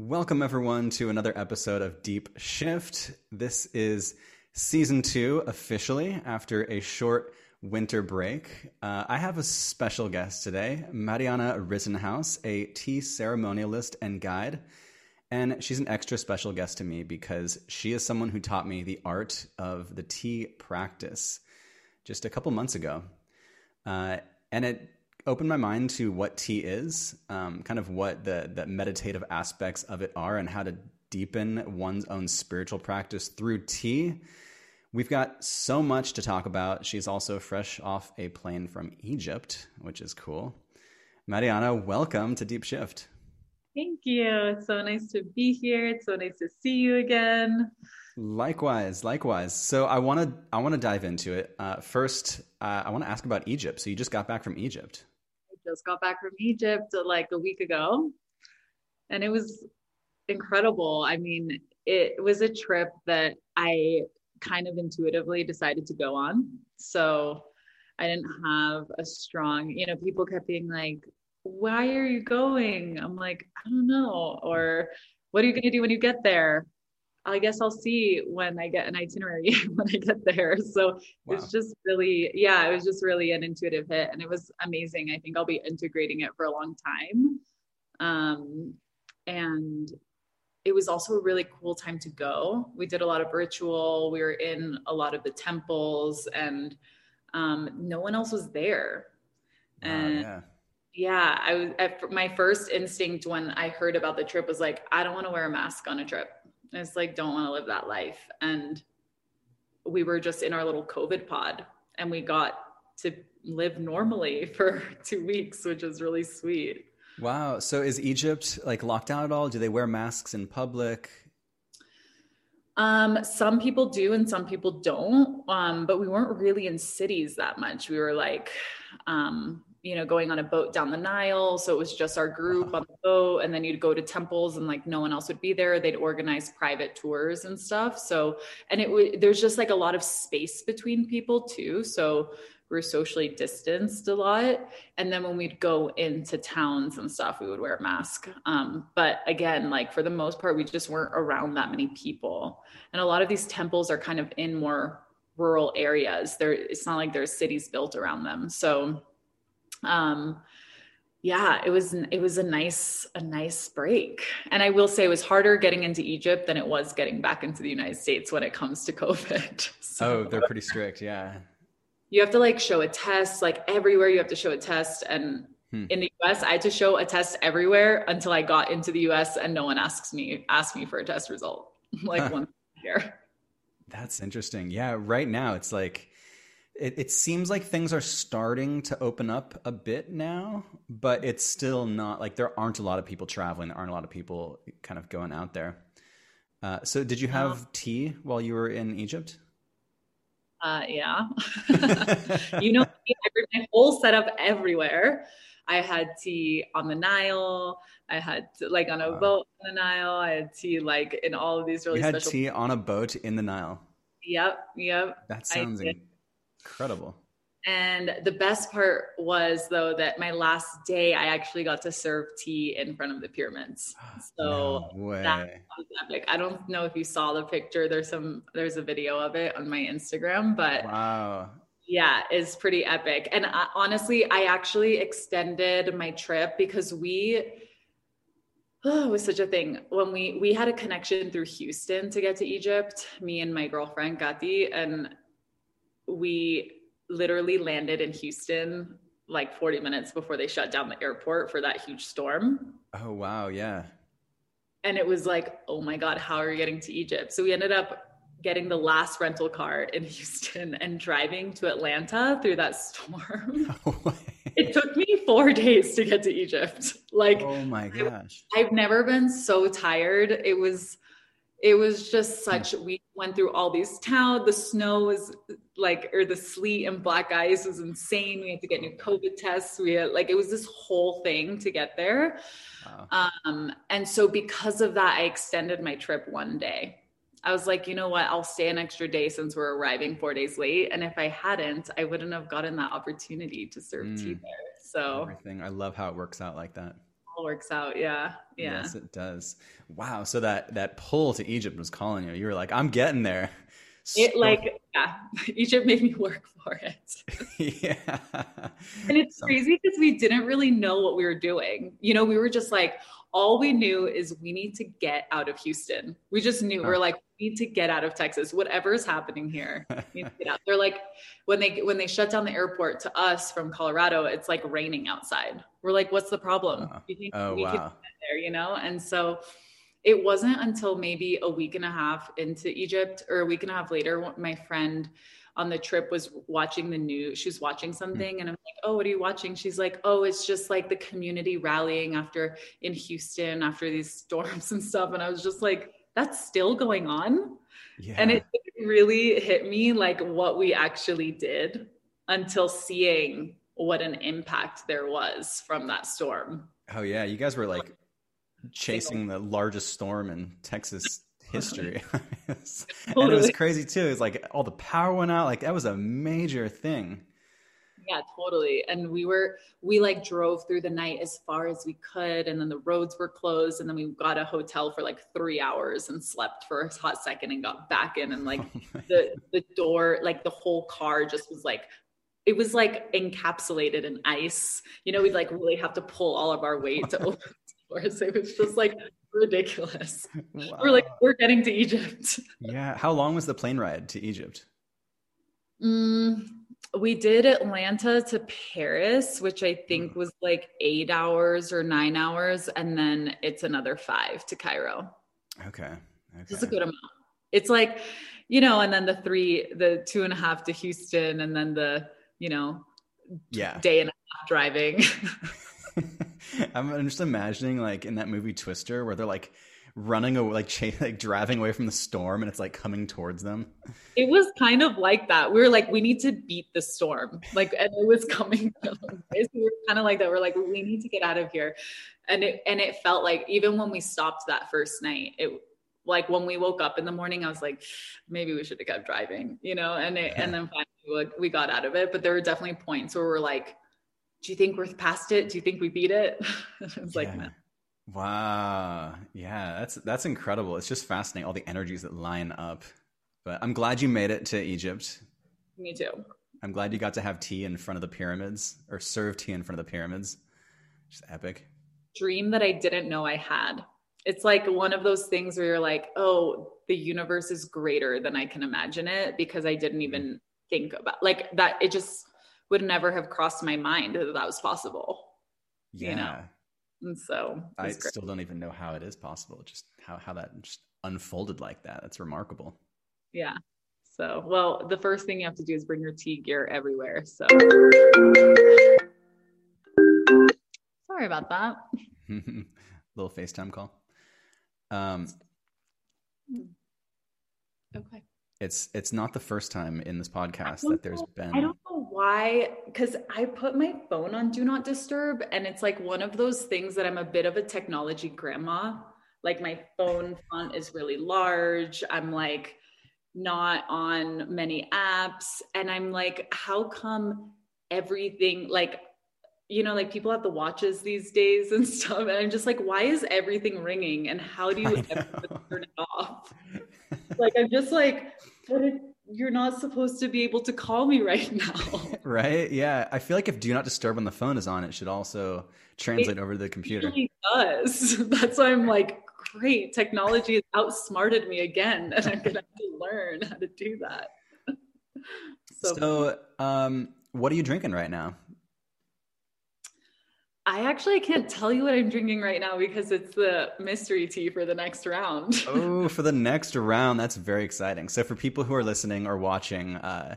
Welcome, everyone, to another episode of Deep Shift. This is season two officially after a short winter break. Uh, I have a special guest today, Mariana Rittenhouse, a tea ceremonialist and guide. And she's an extra special guest to me because she is someone who taught me the art of the tea practice just a couple months ago. Uh, and it opened my mind to what tea is, um, kind of what the, the meditative aspects of it are, and how to deepen one's own spiritual practice through tea. We've got so much to talk about. She's also fresh off a plane from Egypt, which is cool. Mariana, welcome to Deep Shift. Thank you. It's so nice to be here. It's so nice to see you again. Likewise, likewise. So I want to I want to dive into it. Uh, first, uh, I want to ask about Egypt. So you just got back from Egypt. Just got back from Egypt uh, like a week ago, and it was incredible. I mean, it was a trip that I kind of intuitively decided to go on. So I didn't have a strong, you know, people kept being like, why are you going? I'm like, I don't know. Or what are you going to do when you get there? I guess I'll see when I get an itinerary when I get there. So wow. it's just really, yeah, it was just really an intuitive hit and it was amazing. I think I'll be integrating it for a long time. Um, and it was also a really cool time to go. We did a lot of ritual. We were in a lot of the temples, and um, no one else was there. And yeah. yeah, I was at, my first instinct when I heard about the trip was like, I don't want to wear a mask on a trip. It's like don't want to live that life. And we were just in our little COVID pod, and we got to live normally for two weeks, which was really sweet. Wow. So is Egypt like locked down at all? Do they wear masks in public? Um, some people do and some people don't. Um, but we weren't really in cities that much. We were like, um, you know, going on a boat down the Nile. So it was just our group on the boat. And then you'd go to temples and like no one else would be there. They'd organize private tours and stuff. So, and it would, there's just like a lot of space between people too. So we were socially distanced a lot. And then when we'd go into towns and stuff, we would wear a mask. Um, but again, like for the most part, we just weren't around that many people. And a lot of these temples are kind of in more rural areas. There, it's not like there's cities built around them. So, um, yeah, it was it was a nice a nice break. And I will say it was harder getting into Egypt than it was getting back into the United States when it comes to COVID. So. Oh, they're pretty strict, yeah you have to like show a test like everywhere you have to show a test and hmm. in the us i had to show a test everywhere until i got into the us and no one asks me asked me for a test result like one year that's interesting yeah right now it's like it, it seems like things are starting to open up a bit now but it's still not like there aren't a lot of people traveling there aren't a lot of people kind of going out there uh, so did you have tea while you were in egypt uh, yeah. you know, my whole setup everywhere. I had tea on the Nile. I had like on a wow. boat on the Nile. I had tea like in all of these really. You had special tea on a boat in the Nile. Yep, yep. That sounds incredible. And the best part was though that my last day I actually got to serve tea in front of the pyramids. So no that was epic. I don't know if you saw the picture. There's some there's a video of it on my Instagram, but wow. Yeah, it's pretty epic. And I, honestly, I actually extended my trip because we oh, it was such a thing when we we had a connection through Houston to get to Egypt, me and my girlfriend Gati and we literally landed in Houston like 40 minutes before they shut down the airport for that huge storm. Oh, wow. Yeah. And it was like, oh my God, how are we getting to Egypt? So we ended up getting the last rental car in Houston and driving to Atlanta through that storm. It took me four days to get to Egypt. Like, oh my gosh. I've never been so tired. It was it was just such we went through all these towns the snow was like or the sleet and black ice was insane. We had to get new covid tests. We had like it was this whole thing to get there. Wow. um and so because of that i extended my trip one day. I was like you know what? I'll stay an extra day since we're arriving four days late. And if i hadn't i wouldn't have gotten that opportunity to serve mm. tea there. So everything. I love how it works out like that all works out. Yeah. Yeah. Yes, it does. Wow. So that that pull to Egypt was calling you. You were like, I'm getting there. It like yeah, Egypt made me work for it. yeah. And it's crazy because we didn't really know what we were doing. You know, we were just like, all we knew is we need to get out of Houston. We just knew we are oh. like, we need to get out of Texas. Whatever is happening here, They're like, when they when they shut down the airport to us from Colorado, it's like raining outside. We're like, what's the problem? Oh, you think oh, we wow. can get there? You know, and so it wasn't until maybe a week and a half into Egypt or a week and a half later, my friend on the trip was watching the news. She was watching hmm. something, and I'm like, "Oh, what are you watching?" She's like, "Oh, it's just like the community rallying after in Houston after these storms and stuff." And I was just like, "That's still going on," yeah. and it really hit me like what we actually did until seeing what an impact there was from that storm. Oh yeah, you guys were like chasing the largest storm in Texas history. And it was crazy too. It's like all the power went out. Like that was a major thing. Yeah, totally. And we were we like drove through the night as far as we could and then the roads were closed and then we got a hotel for like 3 hours and slept for a hot second and got back in and like oh the the door like the whole car just was like it was like encapsulated in ice. You know, we'd like really have to pull all of our weight to open the doors. It was just like ridiculous. Wow. We're like, we're getting to Egypt. yeah. How long was the plane ride to Egypt? Mm, we did Atlanta to Paris, which I think was like eight hours or nine hours. And then it's another five to Cairo. Okay. okay. It's a good amount. It's like, you know, and then the three, the two and a half to Houston, and then the, you know, yeah, day and a half driving. I'm just imagining like in that movie Twister where they're like running away, like ch- like driving away from the storm, and it's like coming towards them. It was kind of like that. We were like, we need to beat the storm, like, and it was coming. we were kind of like that. We're like, we need to get out of here, and it and it felt like even when we stopped that first night, it like when we woke up in the morning, I was like, maybe we should have kept driving, you know, and it, and then finally we got out of it. But there were definitely points where we're like do you think we're past it? Do you think we beat it? it's like, yeah. Wow. Yeah, that's that's incredible. It's just fascinating all the energies that line up. But I'm glad you made it to Egypt. Me too. I'm glad you got to have tea in front of the pyramids or serve tea in front of the pyramids. Just epic. Dream that I didn't know I had. It's like one of those things where you're like, "Oh, the universe is greater than I can imagine it" because I didn't mm-hmm. even think about like that it just would never have crossed my mind that that was possible. Yeah. You know? And so I great. still don't even know how it is possible. Just how, how that just unfolded like that. That's remarkable. Yeah. So, well, the first thing you have to do is bring your tea gear everywhere. So, sorry about that. Little FaceTime call. Um, hmm. okay. It's it's not the first time in this podcast that there's been. I don't know why, because I put my phone on do not disturb, and it's like one of those things that I'm a bit of a technology grandma. Like my phone font is really large. I'm like not on many apps, and I'm like, how come everything like you know, like people have the watches these days and stuff. And I'm just like, why is everything ringing? And how do you ever turn it off? like, I'm just like, you're not supposed to be able to call me right now. right? Yeah. I feel like if do not disturb when the phone is on, it should also translate it over to the computer. It does. That's why I'm like, great. Technology has outsmarted me again. And I'm going to have to learn how to do that. so, so um, what are you drinking right now? I actually can't tell you what I'm drinking right now because it's the mystery tea for the next round. oh, for the next round. That's very exciting. So, for people who are listening or watching, uh,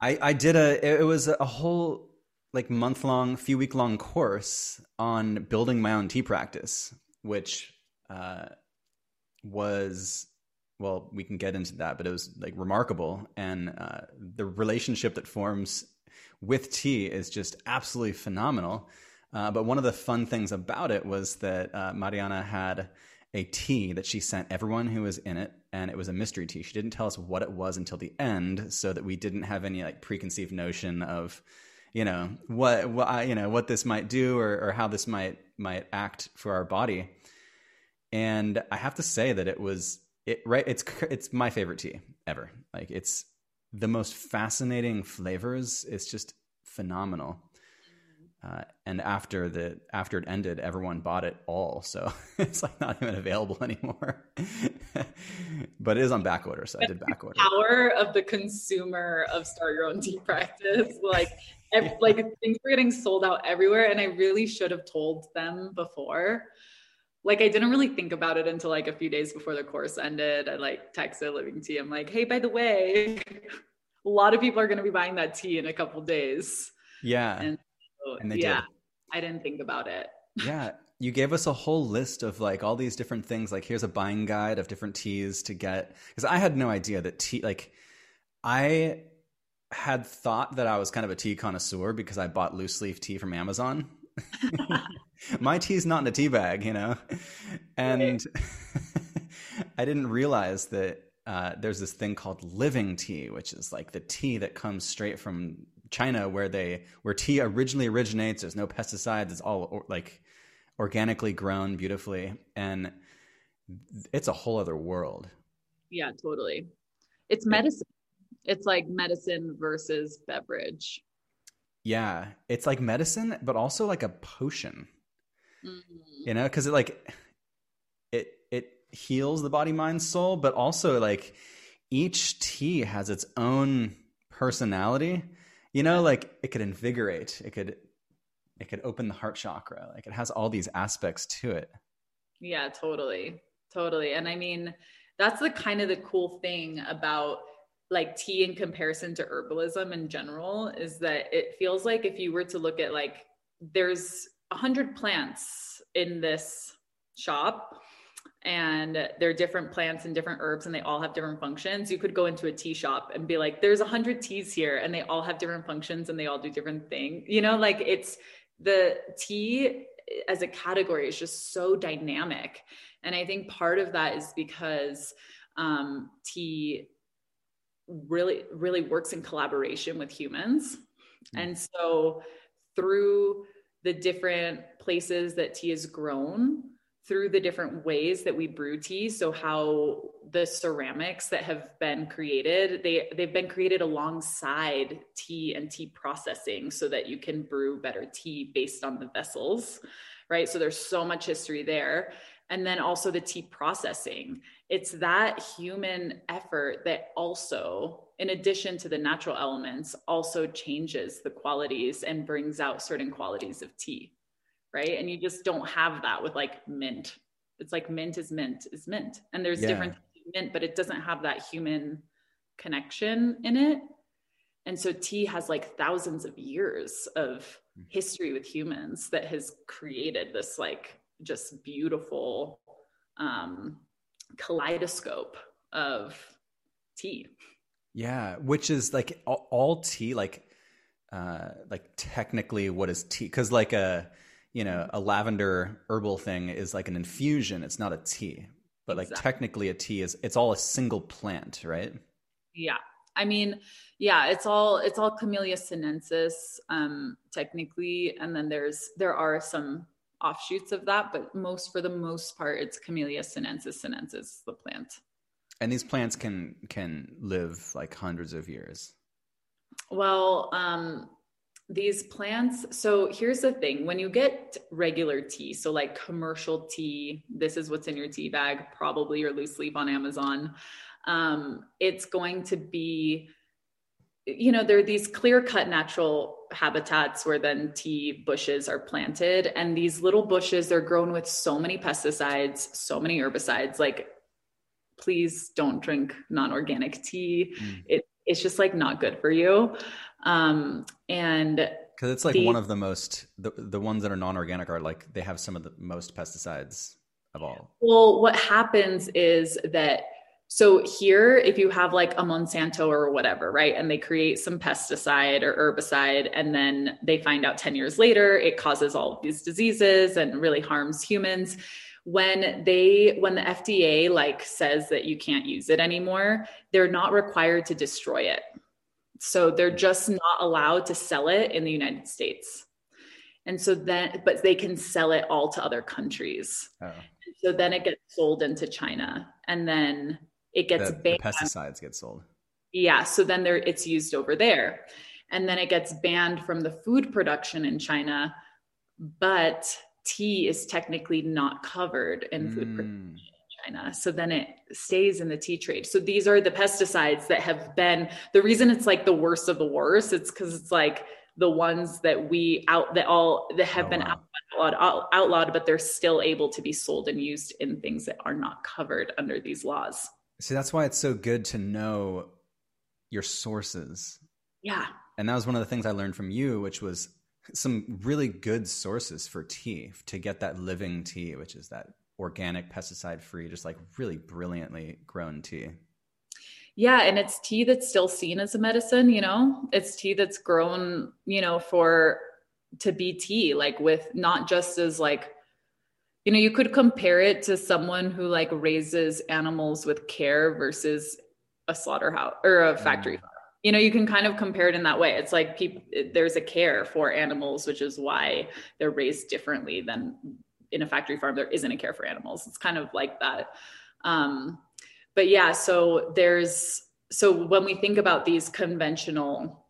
I, I did a, it was a whole like month long, few week long course on building my own tea practice, which uh, was, well, we can get into that, but it was like remarkable. And uh, the relationship that forms with tea is just absolutely phenomenal. Uh, but one of the fun things about it was that uh, Mariana had a tea that she sent everyone who was in it, and it was a mystery tea. She didn't tell us what it was until the end, so that we didn't have any like preconceived notion of you know what what you know what this might do or, or how this might might act for our body. And i have to say that it was it right it's it's my favorite tea ever. Like it's the most fascinating flavors. It's just phenomenal uh, and after the after it ended, everyone bought it all, so it's like not even available anymore. but it is on back order, so I did back order. Power of the consumer of start your own tea practice, like every, like things were getting sold out everywhere, and I really should have told them before. Like I didn't really think about it until like a few days before the course ended. I like texted Living Tea. I'm like, hey, by the way, a lot of people are going to be buying that tea in a couple days. Yeah. And and they yeah, did. I didn't think about it. yeah. You gave us a whole list of like all these different things. Like, here's a buying guide of different teas to get. Because I had no idea that tea, like, I had thought that I was kind of a tea connoisseur because I bought loose leaf tea from Amazon. My tea's not in a tea bag, you know? And I didn't realize that uh, there's this thing called living tea, which is like the tea that comes straight from China where they where tea originally originates. There's no pesticides. It's all or, like organically grown beautifully, and it's a whole other world. Yeah, totally. It's medicine. It's like medicine versus beverage. Yeah, it's like medicine, but also like a potion. Mm-hmm. You know, because it like it it heals the body, mind, soul, but also like each tea has its own personality you know like it could invigorate it could it could open the heart chakra like it has all these aspects to it. Yeah totally totally and i mean that's the kind of the cool thing about like tea in comparison to herbalism in general is that it feels like if you were to look at like there's a hundred plants in this shop and they're different plants and different herbs and they all have different functions. You could go into a tea shop and be like there's a hundred teas here and they all have different functions and they all do different things you know like it's the tea as a category is just so dynamic. And i think part of that is because um, tea really really works in collaboration with humans. Mm-hmm. and so through the different places that tea is grown through the different ways that we brew tea. So how the ceramics that have been created they they've been created alongside tea and tea processing so that you can brew better tea based on the vessels right? So there's so much history there. And then also the tea processing. It's that human effort that also in addition to the natural elements also changes the qualities and brings out certain qualities of tea right? And you just don't have that with like mint. It's like mint is mint is mint, and there's yeah. different mint, but it doesn't have that human connection in it. And so tea has like thousands of years of history with humans that has created this like just beautiful um, kaleidoscope of tea. Yeah, which is like all, all tea, like uh, like technically what is tea? Because like a you know, a lavender herbal thing is like an infusion. It's not a tea, but like exactly. technically a tea is, it's all a single plant, right? Yeah. I mean, yeah, it's all, it's all Camellia sinensis, um, technically. And then there's, there are some offshoots of that, but most, for the most part, it's Camellia sinensis sinensis, the plant. And these plants can, can live like hundreds of years. Well, um, these plants so here's the thing when you get regular tea so like commercial tea this is what's in your tea bag probably your loose leaf on amazon um, it's going to be you know there are these clear cut natural habitats where then tea bushes are planted and these little bushes they're grown with so many pesticides so many herbicides like please don't drink non-organic tea mm. it, it's just like not good for you. Um, and because it's like the, one of the most the, the ones that are non-organic are like they have some of the most pesticides of all. Well what happens is that so here if you have like a monsanto or whatever right and they create some pesticide or herbicide and then they find out 10 years later it causes all of these diseases and really harms humans when they when the FDA like says that you can't use it anymore they're not required to destroy it So they're just not allowed to sell it in the United States. And so then, but they can sell it all to other countries. Oh. So then it gets sold into China and then it gets the, banned. The pesticides get sold. Yeah. So then there, it's used over there. And then it gets banned from the food production in China. But tea is technically not covered in food mm. production in China. So then it stays in the tea trade. So these are the pesticides that have been the reason it's like the worst of the worst. It's because it's like the ones that we out that all that have oh, been wow. outlawed, outlawed, but they're still able to be sold and used in things that are not covered under these laws. See, that's why it's so good to know your sources. Yeah. And that was one of the things I learned from you, which was some really good sources for tea to get that living tea, which is that organic, pesticide free, just like really brilliantly grown tea. Yeah, and it's tea that's still seen as a medicine, you know? It's tea that's grown, you know, for to be tea, like with not just as like you know, you could compare it to someone who like raises animals with care versus a slaughterhouse or a factory mm. farm. You know, you can kind of compare it in that way. It's like people there's a care for animals, which is why they're raised differently than in a factory farm, there isn't a care for animals. It's kind of like that. Um, but yeah, so there's, so when we think about these conventional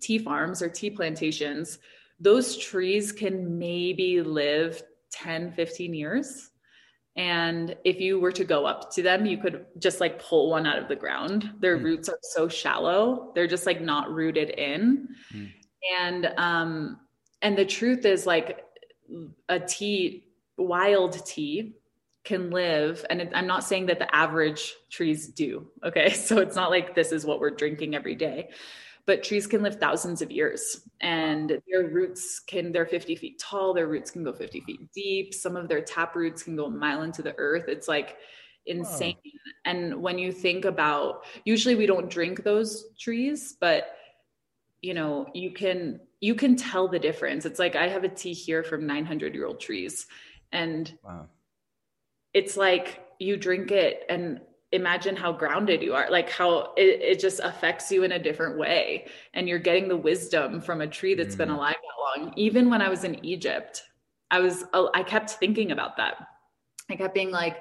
tea farms or tea plantations, those trees can maybe live 10, 15 years. And if you were to go up to them, you could just like pull one out of the ground. Their mm. roots are so shallow, they're just like not rooted in. Mm. And um, and the truth is like a tea, wild tea, can live and i'm not saying that the average trees do okay so it's not like this is what we're drinking every day but trees can live thousands of years and their roots can they're 50 feet tall their roots can go 50 feet deep some of their tap roots can go a mile into the earth it's like insane and when you think about usually we don't drink those trees but you know you can you can tell the difference. It's like I have a tea here from 900 year old trees, and wow. it's like you drink it and imagine how grounded you are like how it, it just affects you in a different way. And you're getting the wisdom from a tree that's mm. been alive that long. Even when i was in egypt i was i kept thinking about that. I kept being like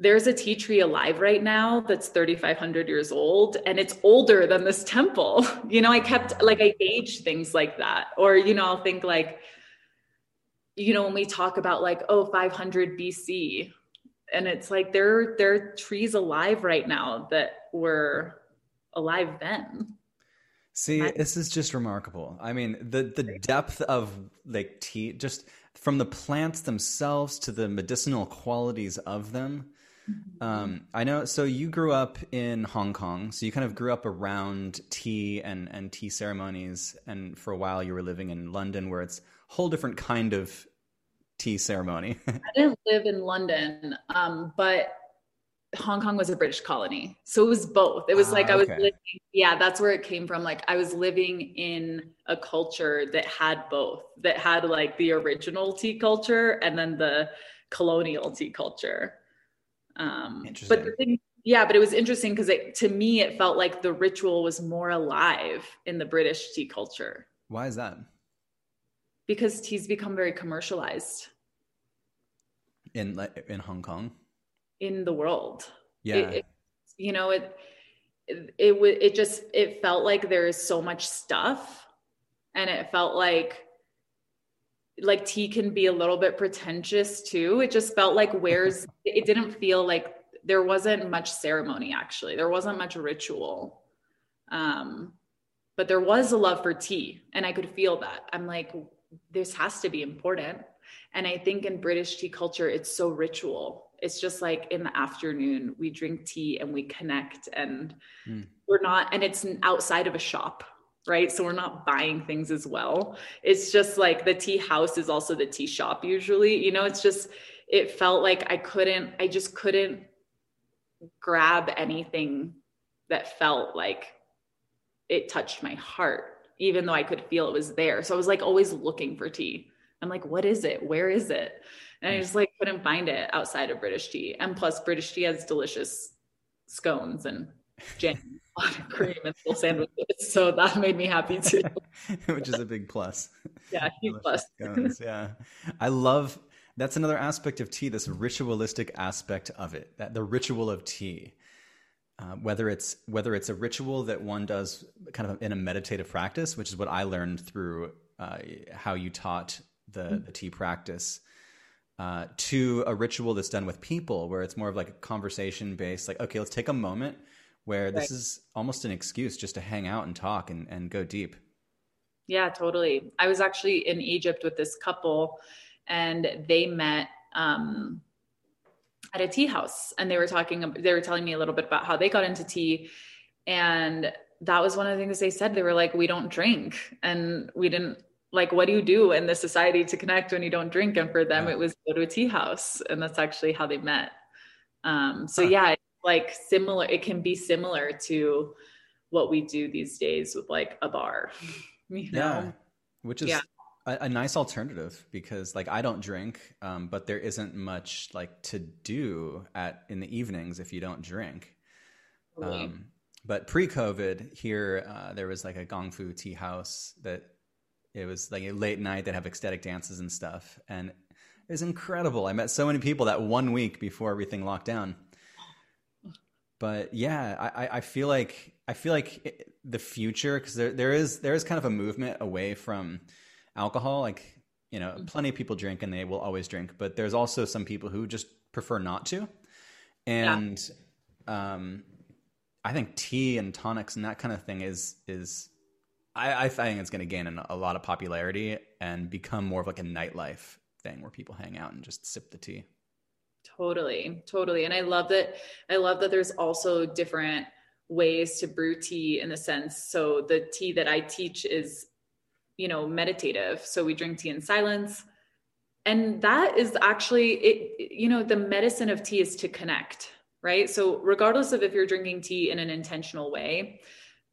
there's a tea tree alive right now that's 3500 years old and it's older than this temple. You know i kept like i gauge things like that. Or you know i'll think like you know when we talk about like oh 500 bc and it's like there there are trees alive right now that were alive then see this is just remarkable i mean the the depth of like tea just from the plants themselves to the medicinal qualities of them Mm-hmm. Um, I know. So you grew up in Hong Kong, so you kind of grew up around tea and and tea ceremonies, and for a while you were living in London, where it's a whole different kind of tea ceremony. I didn't live in London, um, but Hong Kong was a British colony, so it was both. It was like I was ah, living. Yeah, that's where it came from. Like I was living in a culture that had both, that had like the original tea culture and then the colonial tea culture. Um, but the thing, yeah, but it was interesting because to me, it felt like the ritual was more alive in the British tea culture. Why is that? Because tea's become very commercialized. In in Hong Kong. In the world. Yeah. It, it, you know it. It it, it just it felt like there is so much stuff, and it felt like like tea can be a little bit pretentious too. It just felt like where's it didn't feel like there wasn't much ceremony actually. There wasn't much ritual. Um but there was a love for tea and I could feel that. I'm like this has to be important. And I think in British tea culture it's so ritual. It's just like in the afternoon we drink tea and we connect and mm. we're not and it's outside of a shop right? So we're not buying things as well. It's just like the tea house is also the tea shop usually. You know, it's just it felt like I couldn't I just couldn't grab anything that felt like it touched my heart even though I could feel it was there. So I was like always looking for tea. I'm like, what is it? Where is it? And I mm. just like couldn't find it outside of British tea. And plus British tea has delicious scones and jam cream and little sandwiches. So that made me happy too. Which is a big plus. Yeah, huge plus. Scones, yeah. I love that's another aspect of tea, this ritualistic aspect of it, that the ritual of tea. Uh, whether it's whether it's a ritual that one does kind of in a meditative practice, which is what I learned through uh, how you taught the, mm-hmm. the tea practice, uh, to a ritual that's done with people, where it's more of like a conversation based, like okay, let's take a moment where this is almost an excuse just to hang out and talk and, and go deep. Yeah, totally. I was actually in Egypt with this couple, and they met. Um, at a tea house and they were talking they were telling me a little bit about how they got into tea and that was one of the things they said. They were like we don't drink and we didn't like what do you do in this society to connect when you don't drink? And for them it was go to a tea house and that's actually how they met. Um so huh. yeah like similar it can be similar to what we do these days with like a bar you know? yeah. Which is yeah a, a, nice alternative because like I don't drink, um, but there isn't much like to do at in the evenings if you don't drink. Um, but pre-COVID, here uh, there was like a gong fu tea house that it was like a late night that have ecstatic dances and stuff, and it was incredible. I met so many people that one week before everything locked down. But yeah, I, I feel like I feel like the future because there there is there is kind of a movement away from alcohol. Like, you know, mm-hmm. plenty of people drink and they will always drink, but there's also some people who just prefer not to. And yeah. um, I think tea and tonics and that kind of thing is is I, I think it's going to gain a lot of popularity and become more of like a nightlife thing where people hang out and just sip the tea. Totally, totally, and I love that. I love that there's also different ways to brew tea in the sense. So the tea that I teach is you know meditative. So we drink tea in silence. And that is actually it you know the medicine of tea is to connect right? So regardless of if you're drinking tea in an intentional way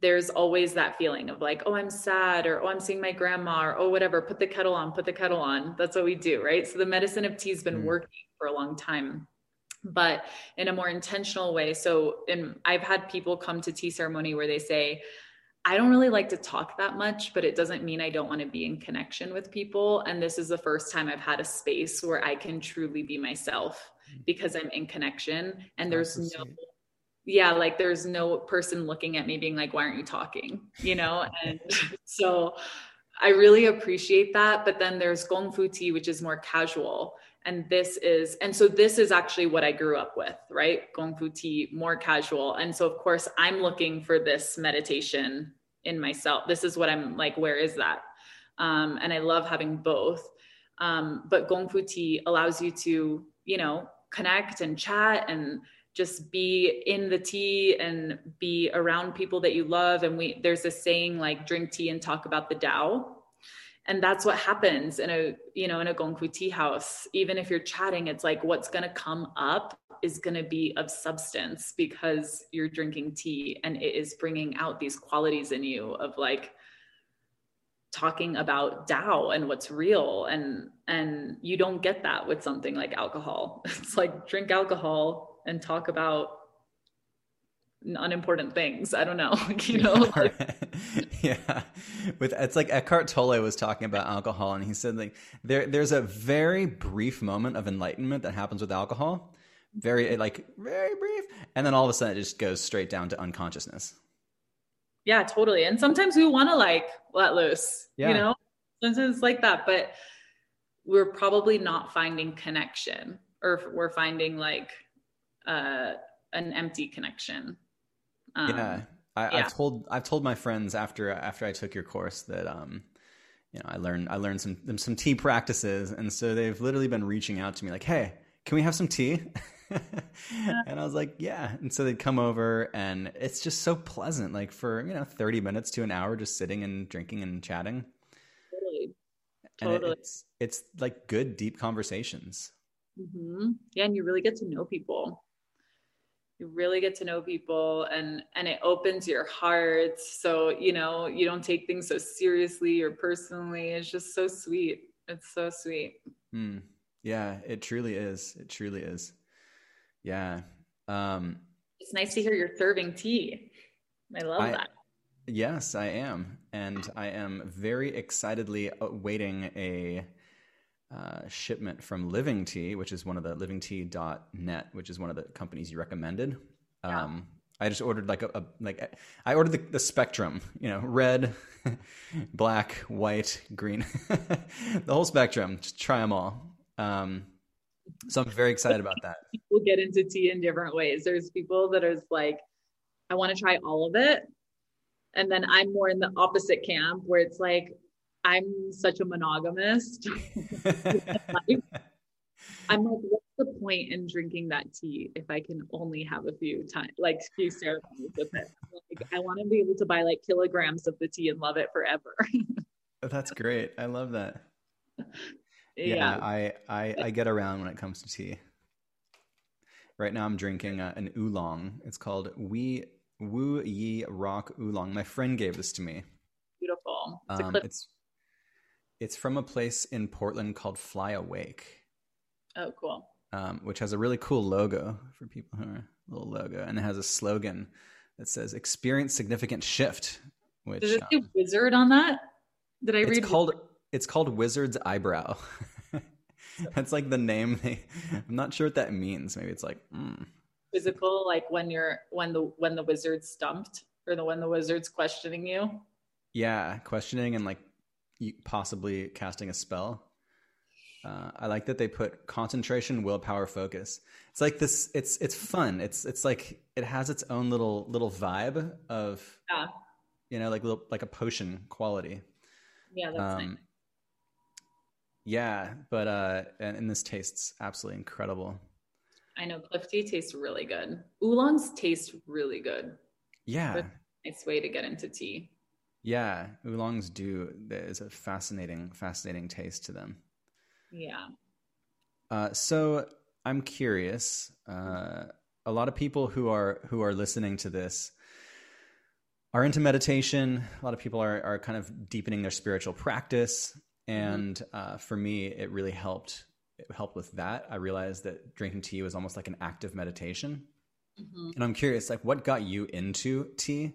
there's always that feeling of like oh i'm sad or oh i'm seeing my grandma or oh whatever put the kettle on put the kettle on. That's what we do right? So the medicine of tea has been mm. working for a long time but in a more intentional way. So in i've had people come to tea ceremony where they say I don't really like to talk that much, but it doesn't mean I don't want to be in connection with people. And this is the first time I've had a space where I can truly be myself mm. because I'm in connection and there's no yeah, like there's no person looking at me being like, why aren't you talking? You know? And so I really appreciate that. But then there's Gong Fu tea, which is more casual and this is and so this is actually what i grew up with right gong fu tea more casual and so of course i'm looking for this meditation in myself. This is what i'm like where is that? Um, and i love having both. Um, but gong fu tea allows you to you know connect and chat and just be in the tea and be around people that you love. And we there's a saying like drink tea and talk about the Tao. And that's what happens in a you know in a gongfu tea house. Even if you're chatting it's like what's going to come up is going to be of substance because you're drinking tea and it is bringing out these qualities in you of like talking about Tao and what's real and and you don't get that with something like alcohol it's like drink alcohol and talk about unimportant things. I don't know, you know. Like, yeah, with it's like Eckhart Tolle was talking about alcohol, and he said like there there's a very brief moment of enlightenment that happens with alcohol, very like very brief, and then all of a sudden it just goes straight down to unconsciousness. Yeah, totally. And sometimes we want to like let loose, yeah. you know. Sometimes it's like that, but we're probably not finding connection, or we're finding like uh, an empty connection um, yeah. I, yeah. I've told I've told my friends after after I took your course that um, you know I learned I learned some some tea practices, and so they've literally been reaching out to me like, "Hey, can we have some tea?" and I was like, "Yeah." And so they'd come over, and it's just so pleasant, like for you know thirty minutes to an hour, just sitting and drinking and chatting. Totally. And totally. It, it's it's like good deep conversations. Mm-hmm. Yeah, and you really get to know people you really get to know people and and it opens your heart so you know you don't take things so seriously or personally it's just so sweet it's so sweet mm. Yeah it truly is it truly is yeah um it's nice to hear you're serving tea I love I, that. Yes, I am. And I am very excitedly awaiting a uh, shipment from Living Tea, which is one of the livingtea.net, which is one of the companies you recommended. Yeah. Um, I just ordered like a, a like I ordered the, the, spectrum, you know, red, black, white, green, the whole spectrum. Just try them all. Um, so I'm very excited about that. People get into tea in different ways. There's people that are like, I want to try all of it, and then I'm more in the opposite camp where it's like, I'm such a monogamist. I'm like, what's the point in drinking that tea if I can only have a few times, like few ceremonies with it? Like, I want to be able to buy like kilograms of the tea and love it forever. That's great. I love that. Yeah, yeah, I, I I get around when it comes to tea. Right now, I'm drinking uh, an oolong. It's called We Wu Yi Rock Oolong. My friend gave this to me. Beautiful. It's, um, it's it's from a place in Portland called Fly Awake. Oh, cool. Um, which has a really cool logo for people who are a little logo, and it has a slogan that says "Experience significant shift." Which does it say um, wizard on that? Did I it's read? It's called it's called Wizard's Eyebrow. That's like the name. They, I'm not sure what that means. Maybe it's like mm. physical, like when you're when the when the wizard's stumped or the when the wizard's questioning you. Yeah, questioning and like possibly casting a spell. Uh, I like that they put concentration, willpower, focus. It's like this. It's it's fun. It's it's like it has its own little little vibe of yeah. you know like little like a potion quality. Yeah, that's um, nice. Yeah, but uh, and, and this tastes absolutely incredible. I know Cliff tea tastes really good. Oolongs taste really good. Yeah, nice way to get into tea. Yeah, oolongs do. There's a fascinating, fascinating taste to them. Yeah. Uh, so I'm curious. Uh, a lot of people who are who are listening to this are into meditation. A lot of people are are kind of deepening their spiritual practice, and mm-hmm. uh, for me, it really helped. It helped with that. I realized that drinking tea was almost like an active meditation. Mm-hmm. And I'm curious, like, what got you into tea,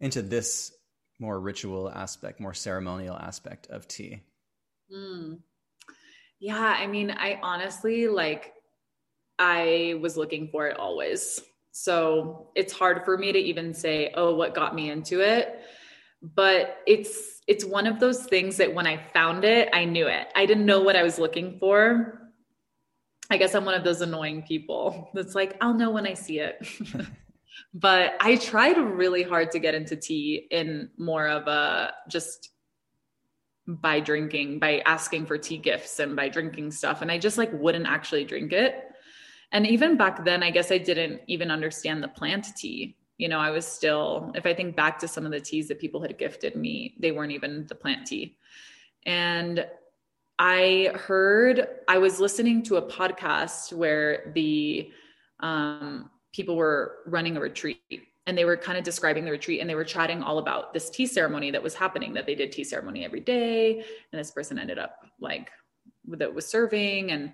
into this more ritual aspect, more ceremonial aspect of tea? Mm. Yeah, I mean, I honestly like I was looking for it always. So it's hard for me to even say, oh, what got me into it. But it's it's one of those things that when I found it, I knew it. I didn't know what I was looking for. I guess I'm one of those annoying people that's like, I'll know when I see it. but I tried really hard to get into tea in more of a just by drinking, by asking for tea gifts and by drinking stuff. And I just like wouldn't actually drink it. And even back then, I guess I didn't even understand the plant tea. You know, I was still, if I think back to some of the teas that people had gifted me, they weren't even the plant tea. And I heard, I was listening to a podcast where the um, people were running a retreat and they were kind of describing the retreat and they were chatting all about this tea ceremony that was happening that they did tea ceremony every day and this person ended up like that was serving and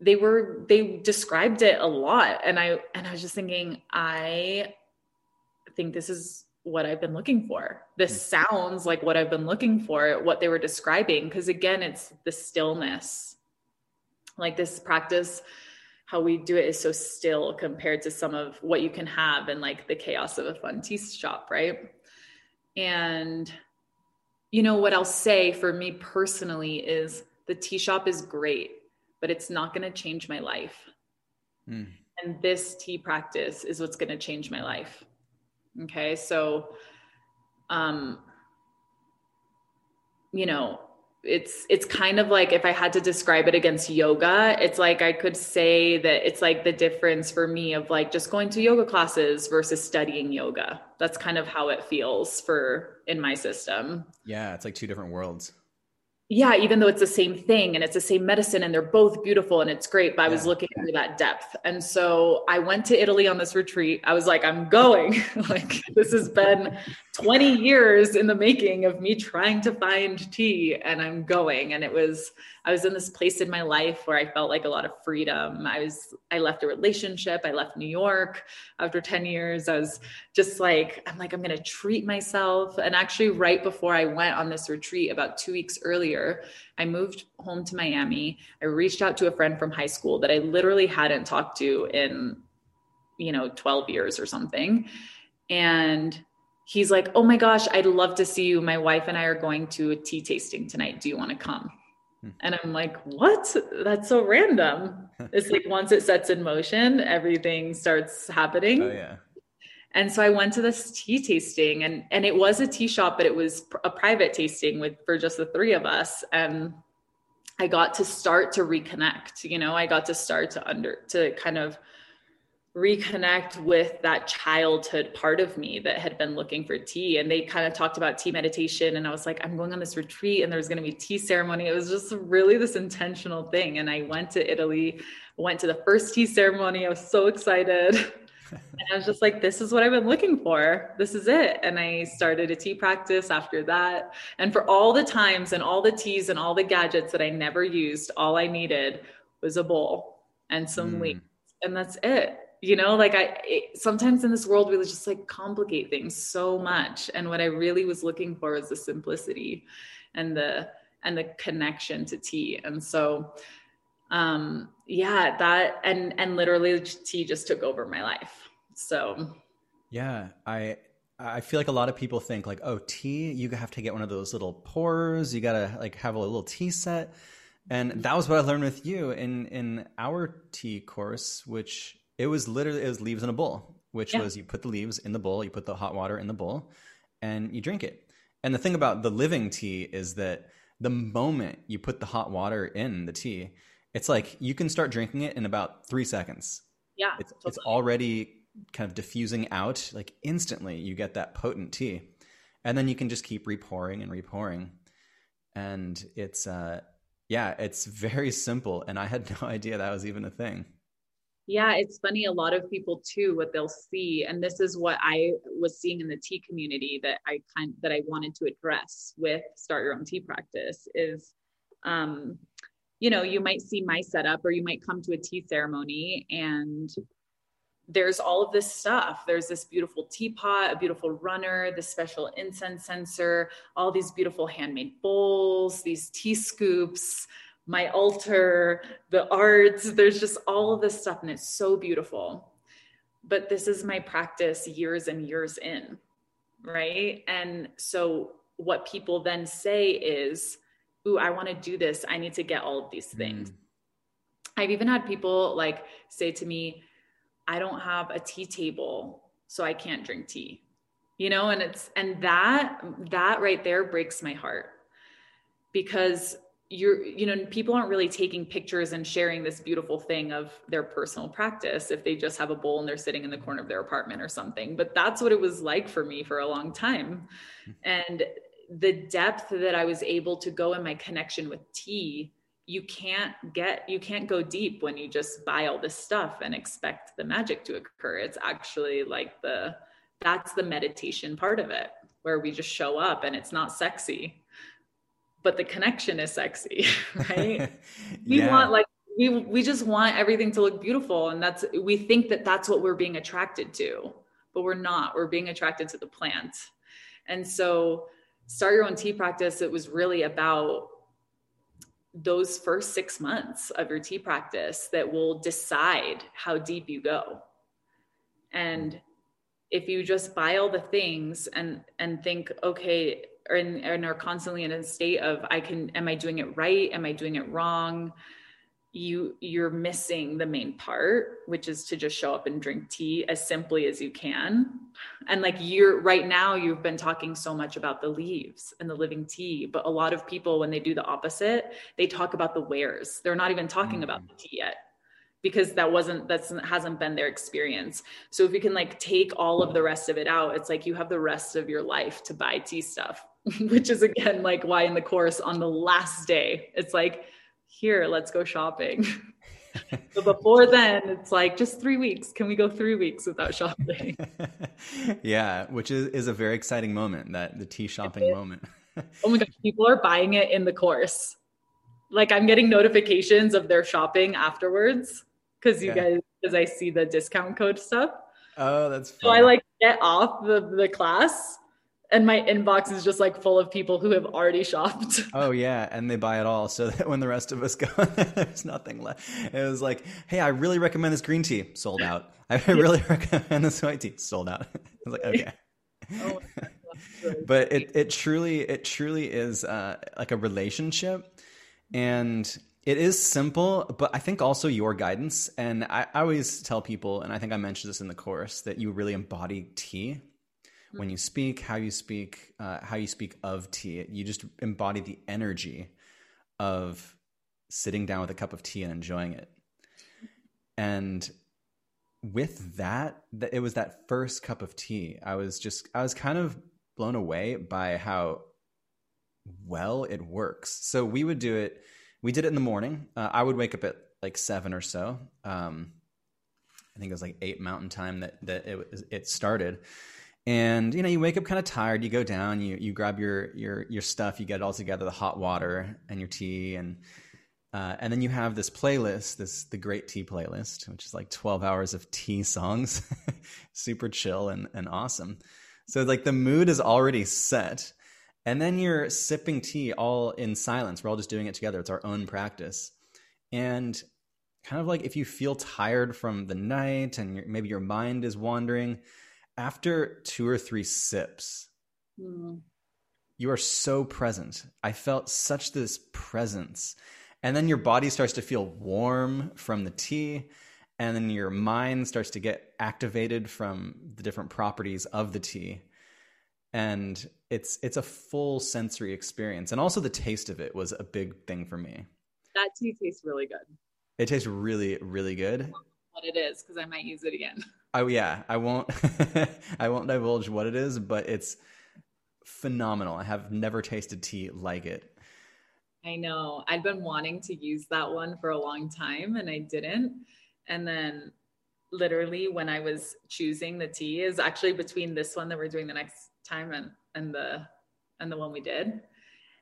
they were they described it a lot and i and i was just thinking i think this is what i've been looking for this hmm. sounds like what i've been looking for what they were describing because again it's the stillness like this practice how we do it is so still compared to some of what you can have in like the chaos of a fun tea shop, right? And you know what I'll say for me personally is the tea shop is great, but it's not going to change my life. Mm. And this tea practice is what's going to change my life. Okay? So um you know, it's it's kind of like if i had to describe it against yoga it's like i could say that it's like the difference for me of like just going to yoga classes versus studying yoga that's kind of how it feels for in my system yeah it's like two different worlds yeah, even though it's the same thing and it's the same medicine and they're both beautiful and it's great, but I was looking for that depth. And so I went to Italy on this retreat. I was like, I'm going. like, this has been 20 years in the making of me trying to find tea and I'm going. And it was, I was in this place in my life where I felt like a lot of freedom. I was, I left a relationship. I left New York after 10 years. I was just like, I'm like, I'm going to treat myself. And actually, right before I went on this retreat, about two weeks earlier, I moved home to Miami. I reached out to a friend from high school that I literally hadn't talked to in, you know, 12 years or something. And he's like, Oh my gosh, I'd love to see you. My wife and I are going to a tea tasting tonight. Do you want to come? Hmm. And I'm like, What? That's so random. it's like once it sets in motion, everything starts happening. Oh, yeah. And so I went to this tea tasting and and it was a tea shop, but it was a private tasting with for just the three of us. And I got to start to reconnect, you know, I got to start to under to kind of reconnect with that childhood part of me that had been looking for tea. And they kind of talked about tea meditation and I was like I'm going on this retreat and there's going to be tea ceremony. It was just really this intentional thing and I went to Italy went to the first tea ceremony. I was so excited. And I was just like this is what I've been looking for. This is it. And I started a tea practice after that. And for all the times and all the teas and all the gadgets that I never used all I needed was a bowl and some mm. leaves and that's it you know like i it, sometimes in this world we just like complicate things so much. And what i really was looking for was the simplicity and the and the connection to tea and so um yeah that and and literally tea just took over my life. So. Yeah i I feel like a lot of people think like, oh, tea, you have to get one of those little pours. You gotta like have a little tea set, and that was what I learned with you in in our tea course, which it was literally it was leaves in a bowl, which yeah. was you put the leaves in the bowl, you put the hot water in the bowl, and you drink it. And the thing about the living tea is that the moment you put the hot water in the tea, it's like you can start drinking it in about three seconds. Yeah, it's, totally. it's already kind of diffusing out like instantly. You get that potent tea, and then you can just keep repouring and repouring, and it's uh, yeah, it's very simple. And I had no idea that was even a thing. Yeah, it's funny. A lot of people too, what they'll see, and this is what I was seeing in the tea community that I kind that I wanted to address with start your own tea practice is, um, you know, you might see my setup, or you might come to a tea ceremony and there's all of this stuff. There's this beautiful teapot, a beautiful runner, this special incense censer, all these beautiful handmade bowls, these tea scoops, my altar, the arts. There's just all of this stuff, and it's so beautiful. But this is my practice years and years in, right? And so what people then say is, Ooh, I want to do this. I need to get all of these things. Mm. I've even had people like say to me, I don't have a tea table, so I can't drink tea. You know, and it's and that that right there breaks my heart because you're you know people aren't really taking pictures and sharing this beautiful thing of their personal practice if they just have a bowl and they're sitting in the corner of their apartment or something. But that's what it was like for me for a long time. Hmm. And the depth that i was able to go in my connection with tea you can't get you can't go deep when you just buy all this stuff and expect the magic to occur. It's actually like the that's the meditation part of it where we just show up and it's not sexy but the connection is sexy, right? we yeah. want like we we just want everything to look beautiful and that's we think that that's what we're being attracted to, but we're not. We're being attracted to the plant. And so start your own tea practice it was really about those first 6 months of your tea practice that will decide how deep you go. And if you just buy all the things and and think okay or in, and are constantly in a state of i can am i doing it right? Am i doing it wrong? You you're missing the main part which is to just show up and drink tea as simply as you can. And like you're right now you've been talking so much about the leaves and the living tea but a lot of people when they do the opposite they talk about the wares. They're not even talking mm-hmm. about the tea yet because that wasn't that's hasn't been their experience. So if you can like take all of the rest of it out it's like you have the rest of your life to buy tea stuff which is again like why in the course on the last day it's like here let's go shopping. But before then it's like just three weeks. Can we go three weeks without shopping? Yeah which is, is a very exciting moment that the tea shopping moment. Oh my gosh people are buying it in the course. Like I'm getting notifications of their shopping afterwards because you guys because I see the discount code stuff. Oh, that's So I like get off the the class and my inbox is just like full of people who have already shopped. Oh yeah, and they buy it all, so that when the rest of us go, there's nothing left. It was like, hey, I really recommend this green tea, sold out. I really recommend this white tea, sold out. I was like, okay. Oh my God, that's really but it it truly it truly is uh, like a relationship, and it is simple. But I think also your guidance, and I, I always tell people, and I think I mentioned this in the course, that you really embody tea when you speak, how you speak, uh, how you speak of tea. You just embody the energy of sitting down with a cup of tea and enjoying it. And with that, it was that first cup of tea. I was just, I was kind of blown away by how well it works. So we would do it. We did it in the morning. Uh, I would wake up at like seven or so. Um, I think it was like eight Mountain Time that that it it started. And you know, you wake up kind of tired. You go down. You you grab your your your stuff. You get it all together, the hot water and your tea, and uh, and then you have this playlist, this the Great Tea playlist, which is like twelve hours of tea songs, super chill and and awesome. So like the mood is already set, and then you're sipping tea all in silence. We're all just doing it together. It's our own practice, and kind of like if you feel tired from the night and maybe your mind is wandering, after two or three sips, Hmm. you are so present. I felt such this presence. And then your body starts to feel warm from the tea. And then your mind starts to get activated from the different properties of the tea. And it's it's a full sensory experience. And also the taste of it was a big thing for me. That tea tastes really good. It tastes really, really good. What it is, because I might use it again. Oh yeah, I won't I won't divulge what it is, but it's phenomenal. I have never tasted tea like it. I know. I'd been wanting to use that one for a long time and I didn't. And then literally when I was choosing the tea is actually between this one that we're doing the next time and and the and the one we did.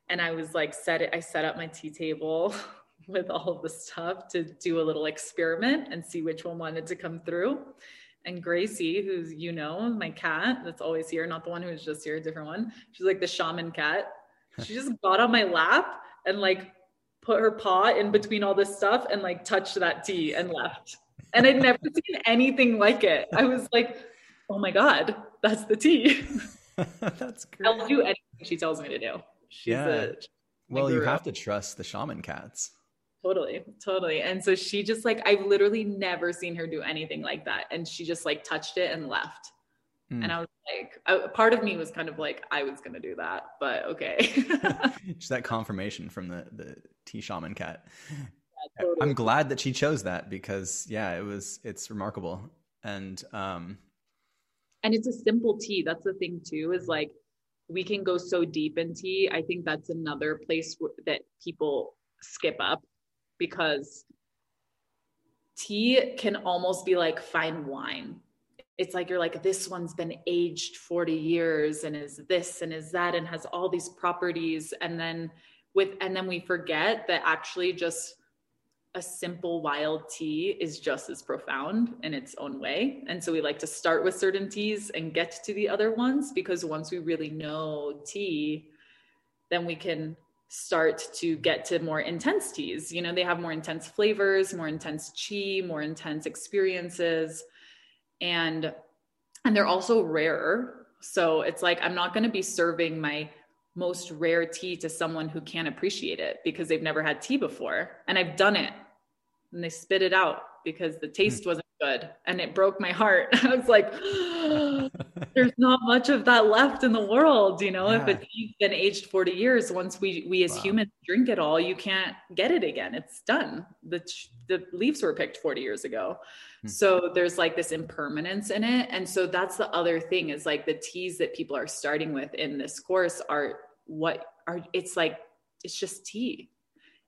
And I was like set it I set up my tea table with all of the stuff to do a little experiment and see which one wanted to come through. And Gracie, who's you know, my cat that's always here, not the one who's just here, a different one. She's like the shaman cat. She just got on my lap and like put her paw in between all this stuff and like touched that tea and left. And I'd never seen anything like it. I was like, oh my God, that's the tea. That's great. I'll do anything she tells me to do. She's Yeah. a Well, you have to trust the shaman cats. Totally, totally. And so she just like, I've literally never seen her do anything like that. And she just like touched it and left. Hmm. And I was like, a part of me was kind of like, I was going to do that, but okay. Just that confirmation from the the tea shaman cat. totally. I'm glad that she chose that because yeah, it was it's remarkable. And um and it's a simple tea that's the thing too is like we can go so deep in tea i think that's another place that people skip up because tea can almost be like fine wine it's like you're like this one's been aged 40 years and is this and is that and has all these properties and then with and then we forget that actually just a simple wild tea is just as profound in its own way. And so we like to start with certain teas and get to the other ones because once we really know tea, then we can start to get to more intense teas. You know, they have more intense flavors, more intense chi, more intense experiences. And and they're also rarer. So it's like I'm not going to be serving my most rare tea to someone who can't appreciate it because they've never had tea before. And I've done it. And they spit it out because the taste hmm. wasn't good. And it broke my heart. I was like, there's not much of that left in the world. You know, if Yeah. a tea's been aged 40 years, once we we as Wow. humans drink it all, you can't get it again. It's done. The the leaves were picked 40 years ago. Hmm. So there's like this impermanence in it. And so that's the other thing is like the teas that people are starting with in this course are what are it's like it's just tea.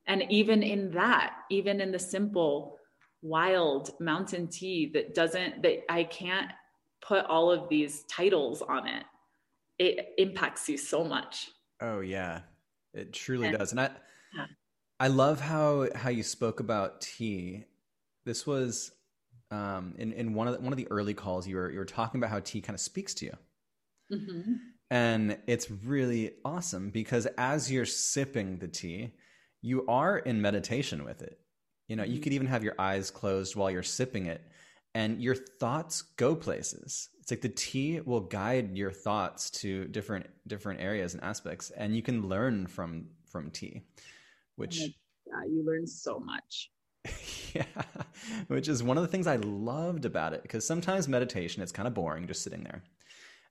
And even in that, even in the simple wild mountain tea that doesn't that I can't put all of these titles on it. It impacts you so much. oh yeah. It truly And- does. And I Yeah. I love how how you spoke about tea. This was um, in in one of the, one of the early calls. You were you were talking about how tea kind of speaks to you, mm-hmm. and it's really awesome because as you're sipping the tea, you are in meditation with it. You know, mm-hmm. you could even have your eyes closed while you're sipping it, and your thoughts go places. It's like the tea will guide your thoughts to different different areas and aspects, and you can learn from from tea, which yeah, you learn so much. yeah, which is one of the things I loved about it because sometimes meditation it's kind of boring just sitting there,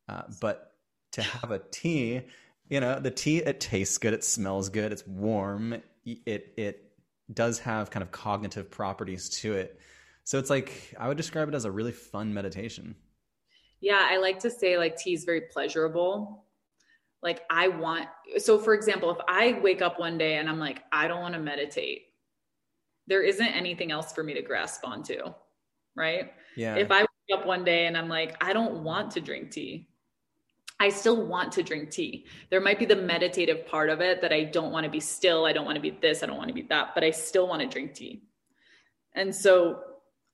uh, but to have a tea, you know, the tea it tastes good, it smells good, it's warm, it it does have kind of cognitive properties to it. So it's like I would describe it as a really fun meditation. Yeah, I like to say like tea is very pleasurable. Like I want so for example, if I wake up one day and I'm like I don't want to meditate, there isn't anything else for me to grasp onto, right? Yeah. If I wake up one day and I'm like I don't want to drink tea, I still want to drink tea. There might be the meditative part of it that I don't want to be still, I don't want to be this, I don't want to be that, but I still want to drink tea. And so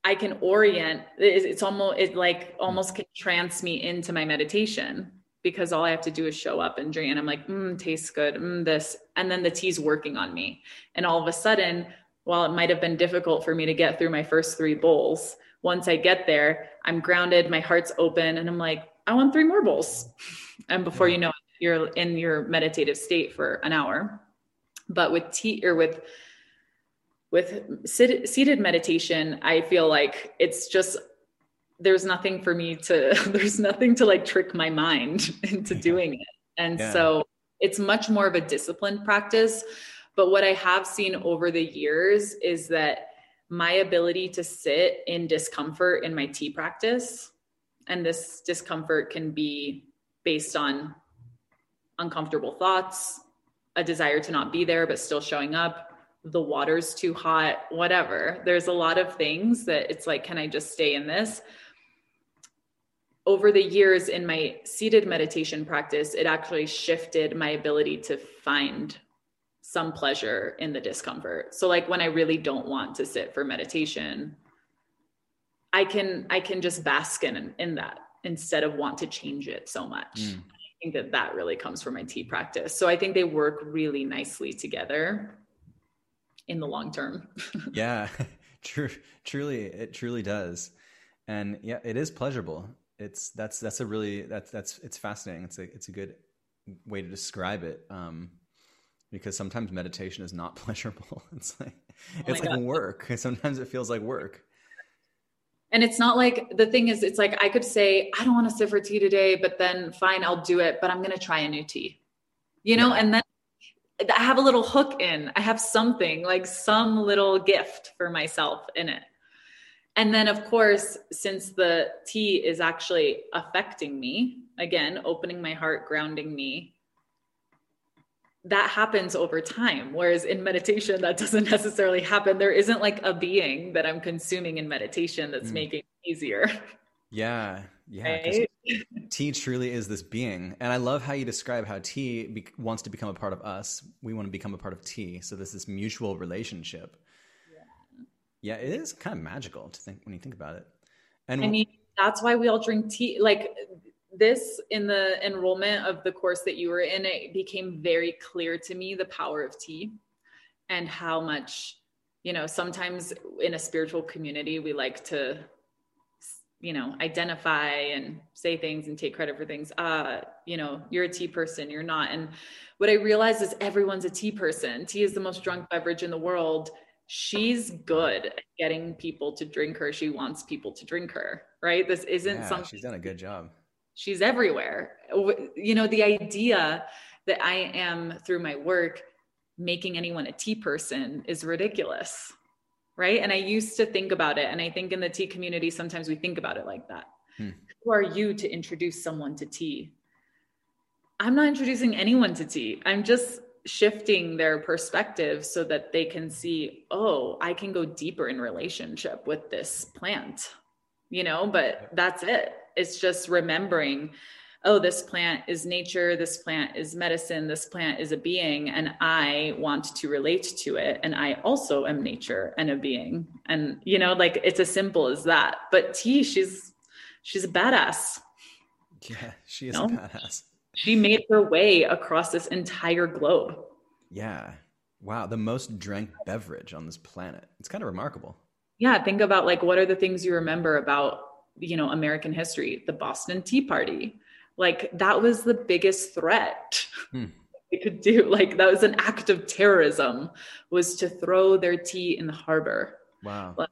I can orient it's almost it like almost can trance me into my meditation because all I have to do is show up and drink and I'm like, mm, tastes good, mm, this. And then the tea's working on me. And all of a sudden, while it might have been difficult for me to get through my first three bowls, once I get there, I'm grounded, my heart's open, and I'm like, I want three more bowls. And before you know it, you're in your meditative state for an hour. But with tea or with with sit, seated meditation, I feel like it's just there's nothing for me to there's nothing to like trick my mind into doing it. And yeah. so it's much more of a disciplined practice. But what I have seen over the years is that my ability to sit in discomfort in my tea practice and this discomfort can be based on uncomfortable thoughts, a desire to not be there, but still showing up, the water's too hot, whatever. There's a lot of things that it's like, can I just stay in this? Over the years in my seated meditation practice, it actually shifted my ability to find some pleasure in the discomfort. So, like when I really don't want to sit for meditation, I can I can just bask in in that instead of want to change it so much. Mm. I think that that really comes from my tea practice. So I think they work really nicely together in the long term. yeah, true. Truly, it truly does, and yeah, it is pleasurable. It's that's that's a really that's that's it's fascinating. It's a it's a good way to describe it. Um, because sometimes meditation is not pleasurable. It's like oh it's like God. work. Sometimes it feels like work. And it's not like the thing is, it's like I could say, I don't want to sit for tea today, but then fine, I'll do it, but I'm going to try a new tea, you know? Yeah. And then I have a little hook in, I have something like some little gift for myself in it. And then, of course, since the tea is actually affecting me, again, opening my heart, grounding me, that happens over time. Whereas in meditation, that doesn't necessarily happen. There isn't like a being that I'm consuming in meditation that's mm. making it easier. Yeah. Yeah. Right? tea truly is this being. And I love how you describe how tea be- wants to become a part of us. We want to become a part of tea. So there's this mutual relationship. Yeah. yeah, it is kind of magical to think when you think about it. And I mean, that's why we all drink tea. Like this in the enrollment of the course that you were in, it became very clear to me the power of tea and how much, you know, sometimes in a spiritual community, we like to, you know, identify and say things and take credit for things. Uh, you know, you're a tea person, you're not. And what I realized is everyone's a tea person. Tea is the most drunk beverage in the world. She's good at getting people to drink her. She wants people to drink her, right? This isn't yeah, something she's done a good job she's everywhere. You know the idea that i am through my work making anyone a tea person is ridiculous right? And i used to think about it and i think in the tea community sometimes we think about it like that. Hmm. who are you to introduce someone to tea? I'm not introducing anyone to tea. I'm just shifting their perspective so that they can see oh i can go deeper in relationship with this plant you know but that's it it's just remembering oh, this plant is nature, this plant is medicine, this plant is a being, and I want to relate to it. And I also am nature and a being. And, you know, like it's as simple as that. But Tea, she's, she's a badass. Yeah, she is you know? a badass. She made her way across this entire globe. Yeah. Wow. The most drank beverage on this planet. It's kind of remarkable. Yeah. Think about like, what are the things you remember about, you know, American history? The Boston Tea Party, like that was the biggest threat hmm. they could do like that was an act of terrorism was to throw their tea in the harbor wow like,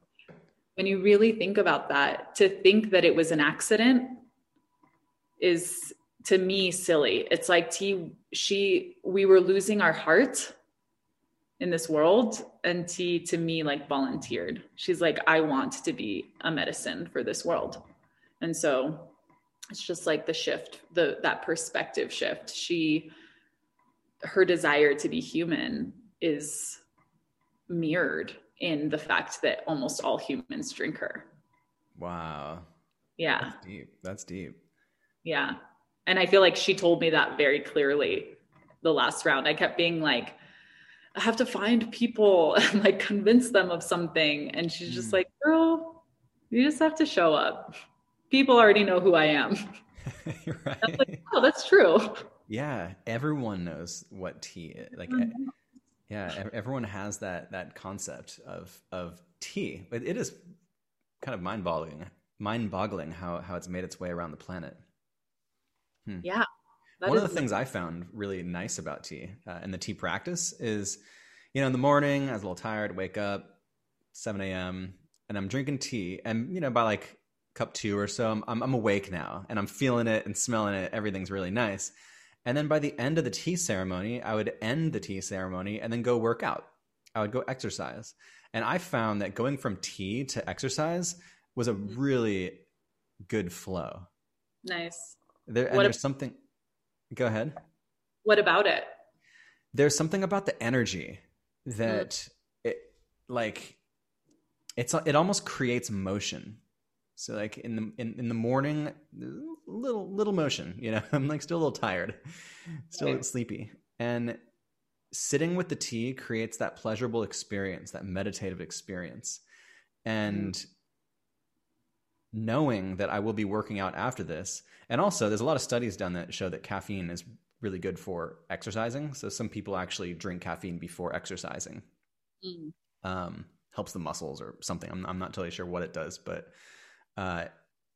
when you really think about that to think that it was an accident is to me silly it's like tea she we were losing our heart in this world and Tea to me like volunteered. She's like I want to be a medicine for this world. And so it's just like the shift the that perspective shift. She her desire to be human is mirrored in the fact that almost all humans drink her. Wow. Yeah. That's deep. That's deep. Yeah. And i feel like she told me that very clearly the last round. I kept being like i have to find people and like convince them of something and she's just mm. like girl you just have to show up people already know who I am. right. Like, oh, that's true. Yeah, everyone knows what tea is. Like, mm-hmm. yeah, everyone has that that concept of of tea. but it is kind of mind boggling, mind boggling how how it's made its way around the planet. Hmm. Yeah. One of the things I found really nice about tea uh, and the tea practice is, you know, in the morning I was a little tired, wake up, 7 a.m. and I'm drinking tea, and you know, by like cup two or so, I'm, I'm awake now and I'm feeling it and smelling it. Everything's really nice. And then by the end of the tea ceremony, I would end the tea ceremony and then go work out. I would go exercise. And I found that going from tea to exercise was a really good flow. Nice. There, and there's something. Go ahead. What about it? There's something about the energy that mm. it like it's it almost creates motion so like in the in, in the morning, little little motion, you know, I'm like still a little tired, still okay. sleepy. And sitting with the tea creates that pleasurable experience, that meditative experience. And mm. Knowing that I will be working out after this. And also there's a lot of studies done that show that caffeine is really good for exercising. So some people actually drink caffeine before exercising. Mm. Um, helps the muscles or something. I'm, I'm not totally sure what it does, but uh,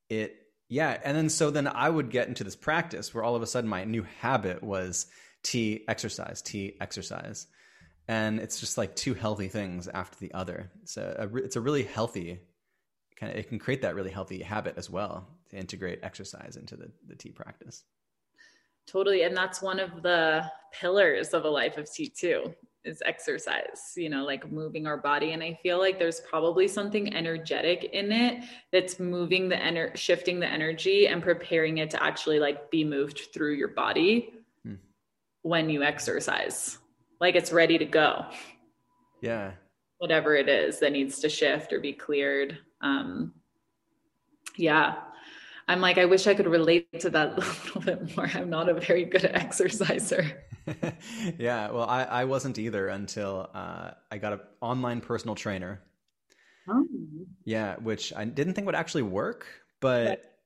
it yeah and then so then i would get into this practice where all of a sudden my new habit was tea exercise tea exercise and it's just like two healthy things after the other so a, it's a really healthy kind of it can create that really healthy habit as well to integrate exercise into the, the tea practice totally and that's one of the pillars of a life of tea too is exercise, you know, like moving our body. And I feel like there's probably something energetic in it that's moving the energy shifting the energy and preparing it to actually like be moved through your body hmm. when you exercise. Like it's ready to go. Yeah. Whatever it is that needs to shift or be cleared. Um yeah. I'm like, I wish I could relate to that a little bit more. I'm not a very good exerciser. yeah, well, I, I wasn't either until uh, I got an online personal trainer. Oh. Yeah, which I didn't think would actually work, but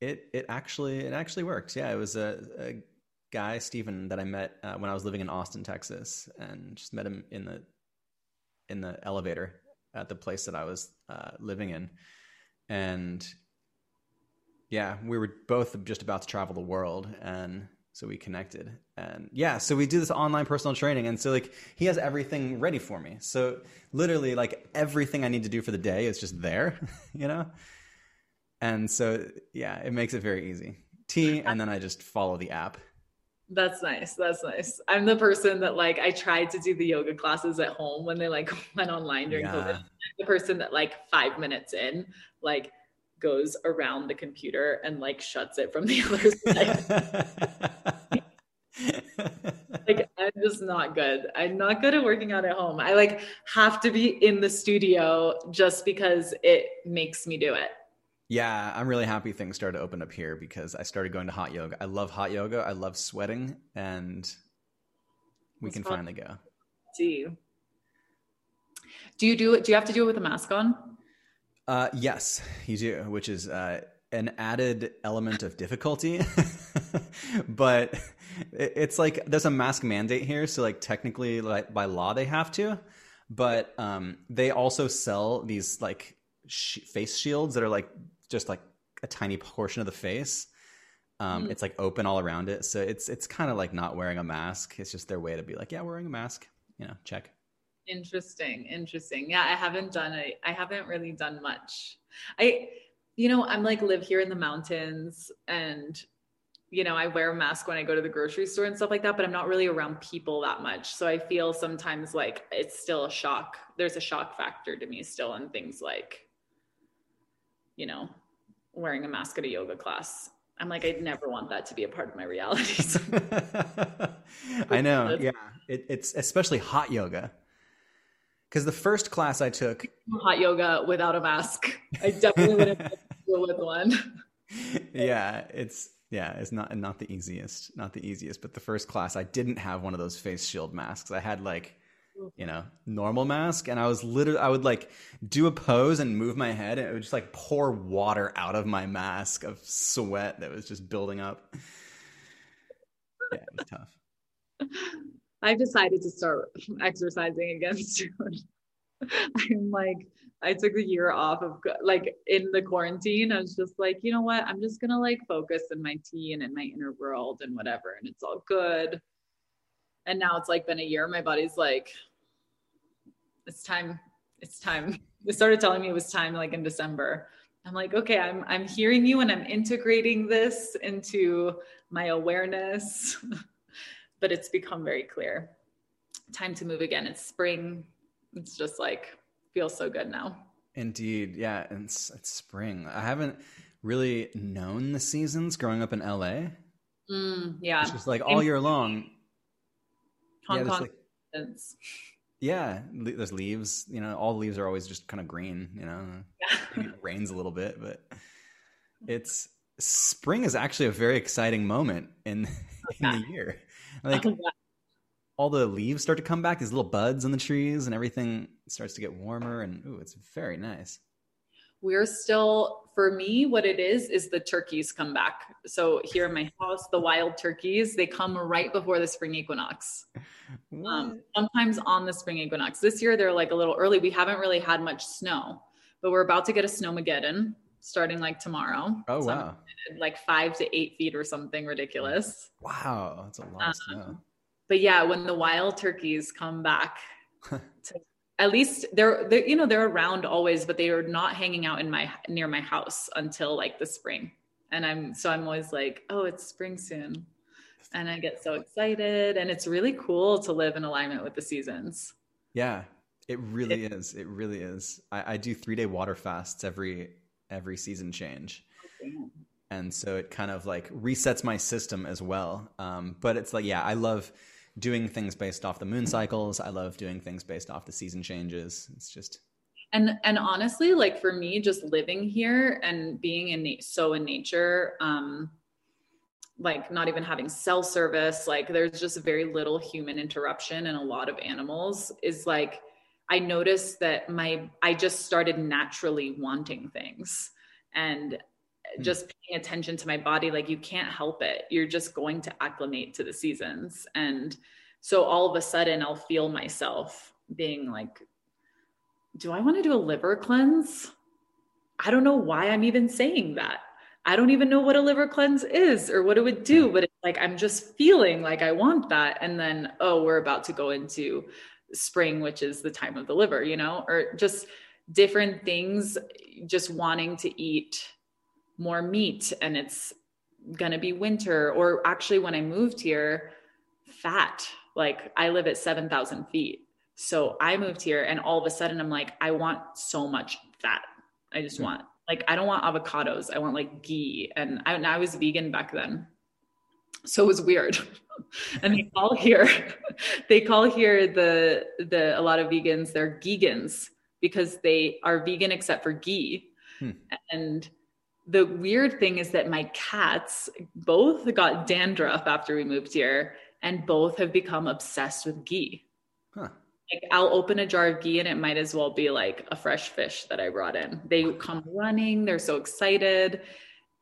it it actually it actually worked. Yeah, it was a, a guy Stephen that I met uh, when I was living in Austin, Texas, and just met him in the in the elevator at the place that I was uh, living in, and yeah, we were both just about to travel the world, and so we connected. And yeah so we do this online personal training and so like he has everything ready for me. So literally like everything i need to do for the day is just there you know? And so yeah it makes it very easy. Tea and then i just follow the app that's nice that's nice i'm the person that like i tried to do the yoga classes at home when they like went online during yeah. covid the person that like five minutes in like goes around the computer and like shuts it from the other side. like I'm just not good. I'm not good at working out at home. I like have to be in the studio just because it makes me do it. Yeah, I'm really happy things started to open up here because I started going to hot yoga. I love hot yoga. I love sweating, and we can finally go. See. Do you do it? Do you have to do it with a mask on? Uh, yes, you do, which is uh, an added element of difficulty. but it's like there's a mask mandate here, so like technically, like by law, they have to. But um, they also sell these like sh- face shields that are like just like a tiny portion of the face. Um, mm. It's like open all around it, so it's it's kind of like not wearing a mask. It's just their way to be like, yeah, wearing a mask. You know, check. Interesting, interesting. Yeah, I haven't done it. I haven't really done much. I, you know, I'm like live here in the mountains, and you know, I wear a mask when I go to the grocery store and stuff like that, but I'm not really around people that much. So I feel sometimes like it's still a shock. There's a shock factor to me still on things like, you know, wearing a mask at a yoga class. I'm like, I'd never want that to be a part of my reality. I know. Yeah. It, it's especially hot yoga. Because the first class I took hot yoga without a mask. I definitely wouldn't deal with one. yeah, it's yeah, it's not not the easiest, not the easiest. But the first class, I didn't have one of those face shield masks. I had like you know, normal mask. And I was literally, I would like do a pose and move my head, and it would just like pour water out of my mask of sweat that was just building up. Yeah, it was tough. I've decided to start exercising again soon. I'm like, I took a year off of like in the quarantine. I was just like, you know what? I'm just gonna like focus in my tea and in my inner world and whatever, and it's all good. And now it's like been a year. My body's like, it's time. It's time. They started telling me it was time like in December. I'm like, okay, I'm I'm hearing you and I'm integrating this into my awareness. but it's become very clear. Time to move again. It's spring. It's just like feels so good now. Indeed. Yeah, and it's, it's spring. I haven't really known the seasons growing up in LA. Mm, yeah. It's just like all year long. Hong yeah, Kong. Like, yeah, there's leaves. You know, all the leaves are always just kind of green. You know, yeah. it rains a little bit, but it's spring is actually a very exciting moment in oh, in the year. Oh, like oh, all the leaves start to come back, these little buds on the trees, and everything starts to get warmer. And ooh, it's very nice we're still for me what it is is the turkeys come back. So here in my house the wild turkeys they come right before the spring equinox. Um, sometimes on the spring equinox. This year they're like a little early. We haven't really had much snow but we're about to get a snowmageddon starting like tomorrow. Oh so wow. like five to eight feet or something ridiculous. Wow that's a lot um, of snow. but yeah when the wild turkeys come back to at least they're, they're you know they're around always but they are not hanging out in my near my house until like the spring. And i'm so i'm always like oh it's spring soon. And i get so excited. And it's really cool to live in alignment with the seasons. Yeah it really it, is. It really is. I, I do three day water fasts every every season change. And so it kind of like resets my system as well. Um, but it's like yeah i love doing things based off the moon cycles. I love doing things based off the season changes. It's just and and honestly, like for me, just living here and being in so in nature, um, like not even having cell service, like there's just very little human interruption and a lot of animals is like I noticed that my I just started naturally wanting things and. Hmm. just paying attention to my body like you can't help it you're just going to acclimate to the seasons and so all of a sudden I'll feel myself being like, do I want to do a liver cleanse? I don't know why I'm even saying that. I don't even know what a liver cleanse is or what it would do, hmm. but it's like I'm just feeling like I want that. And then, oh, we're about to go into spring, which is the time of the liver, you know, or just different things, just wanting to eat more meat and it's going to be winter. Or actually, when I moved here, fat like I live at 7,000 feet. So I moved here and all of a sudden I'm like, I want so much fat. I just want, like, I don't want avocados. I want like ghee. And I, and I was vegan back then. So it was weird. and they call here, they call here the, the, a lot of vegans, they're Geegans because they are vegan except for ghee. Hmm. And the weird thing is that my cats both got dandruff after we moved here and both have become obsessed with ghee. Huh. Like I'll open a jar of ghee and it might as well be like a fresh fish that I brought in. They come running, they're so excited.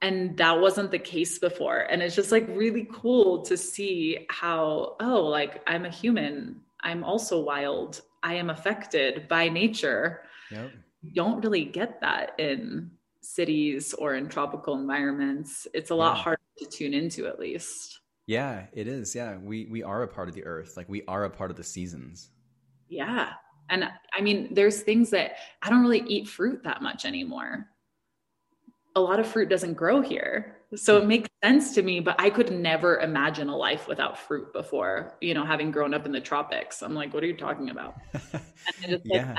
And that wasn't the case before. And it's just like really cool to see how, oh, like I'm a human. I'm also wild. I am affected by nature. Yep. don't really get that in cities or in tropical environments, it's a lot yeah. harder to tune into at least. Yeah, it is. Yeah. We we are a part of the earth. Like we are a part of the seasons. Yeah. And I mean, there's things that I don't really eat fruit that much anymore. A lot of fruit doesn't grow here. So it makes sense to me, but I could never imagine a life without fruit before, you know, having grown up in the tropics. I'm like, what are you talking about? and just, like, yeah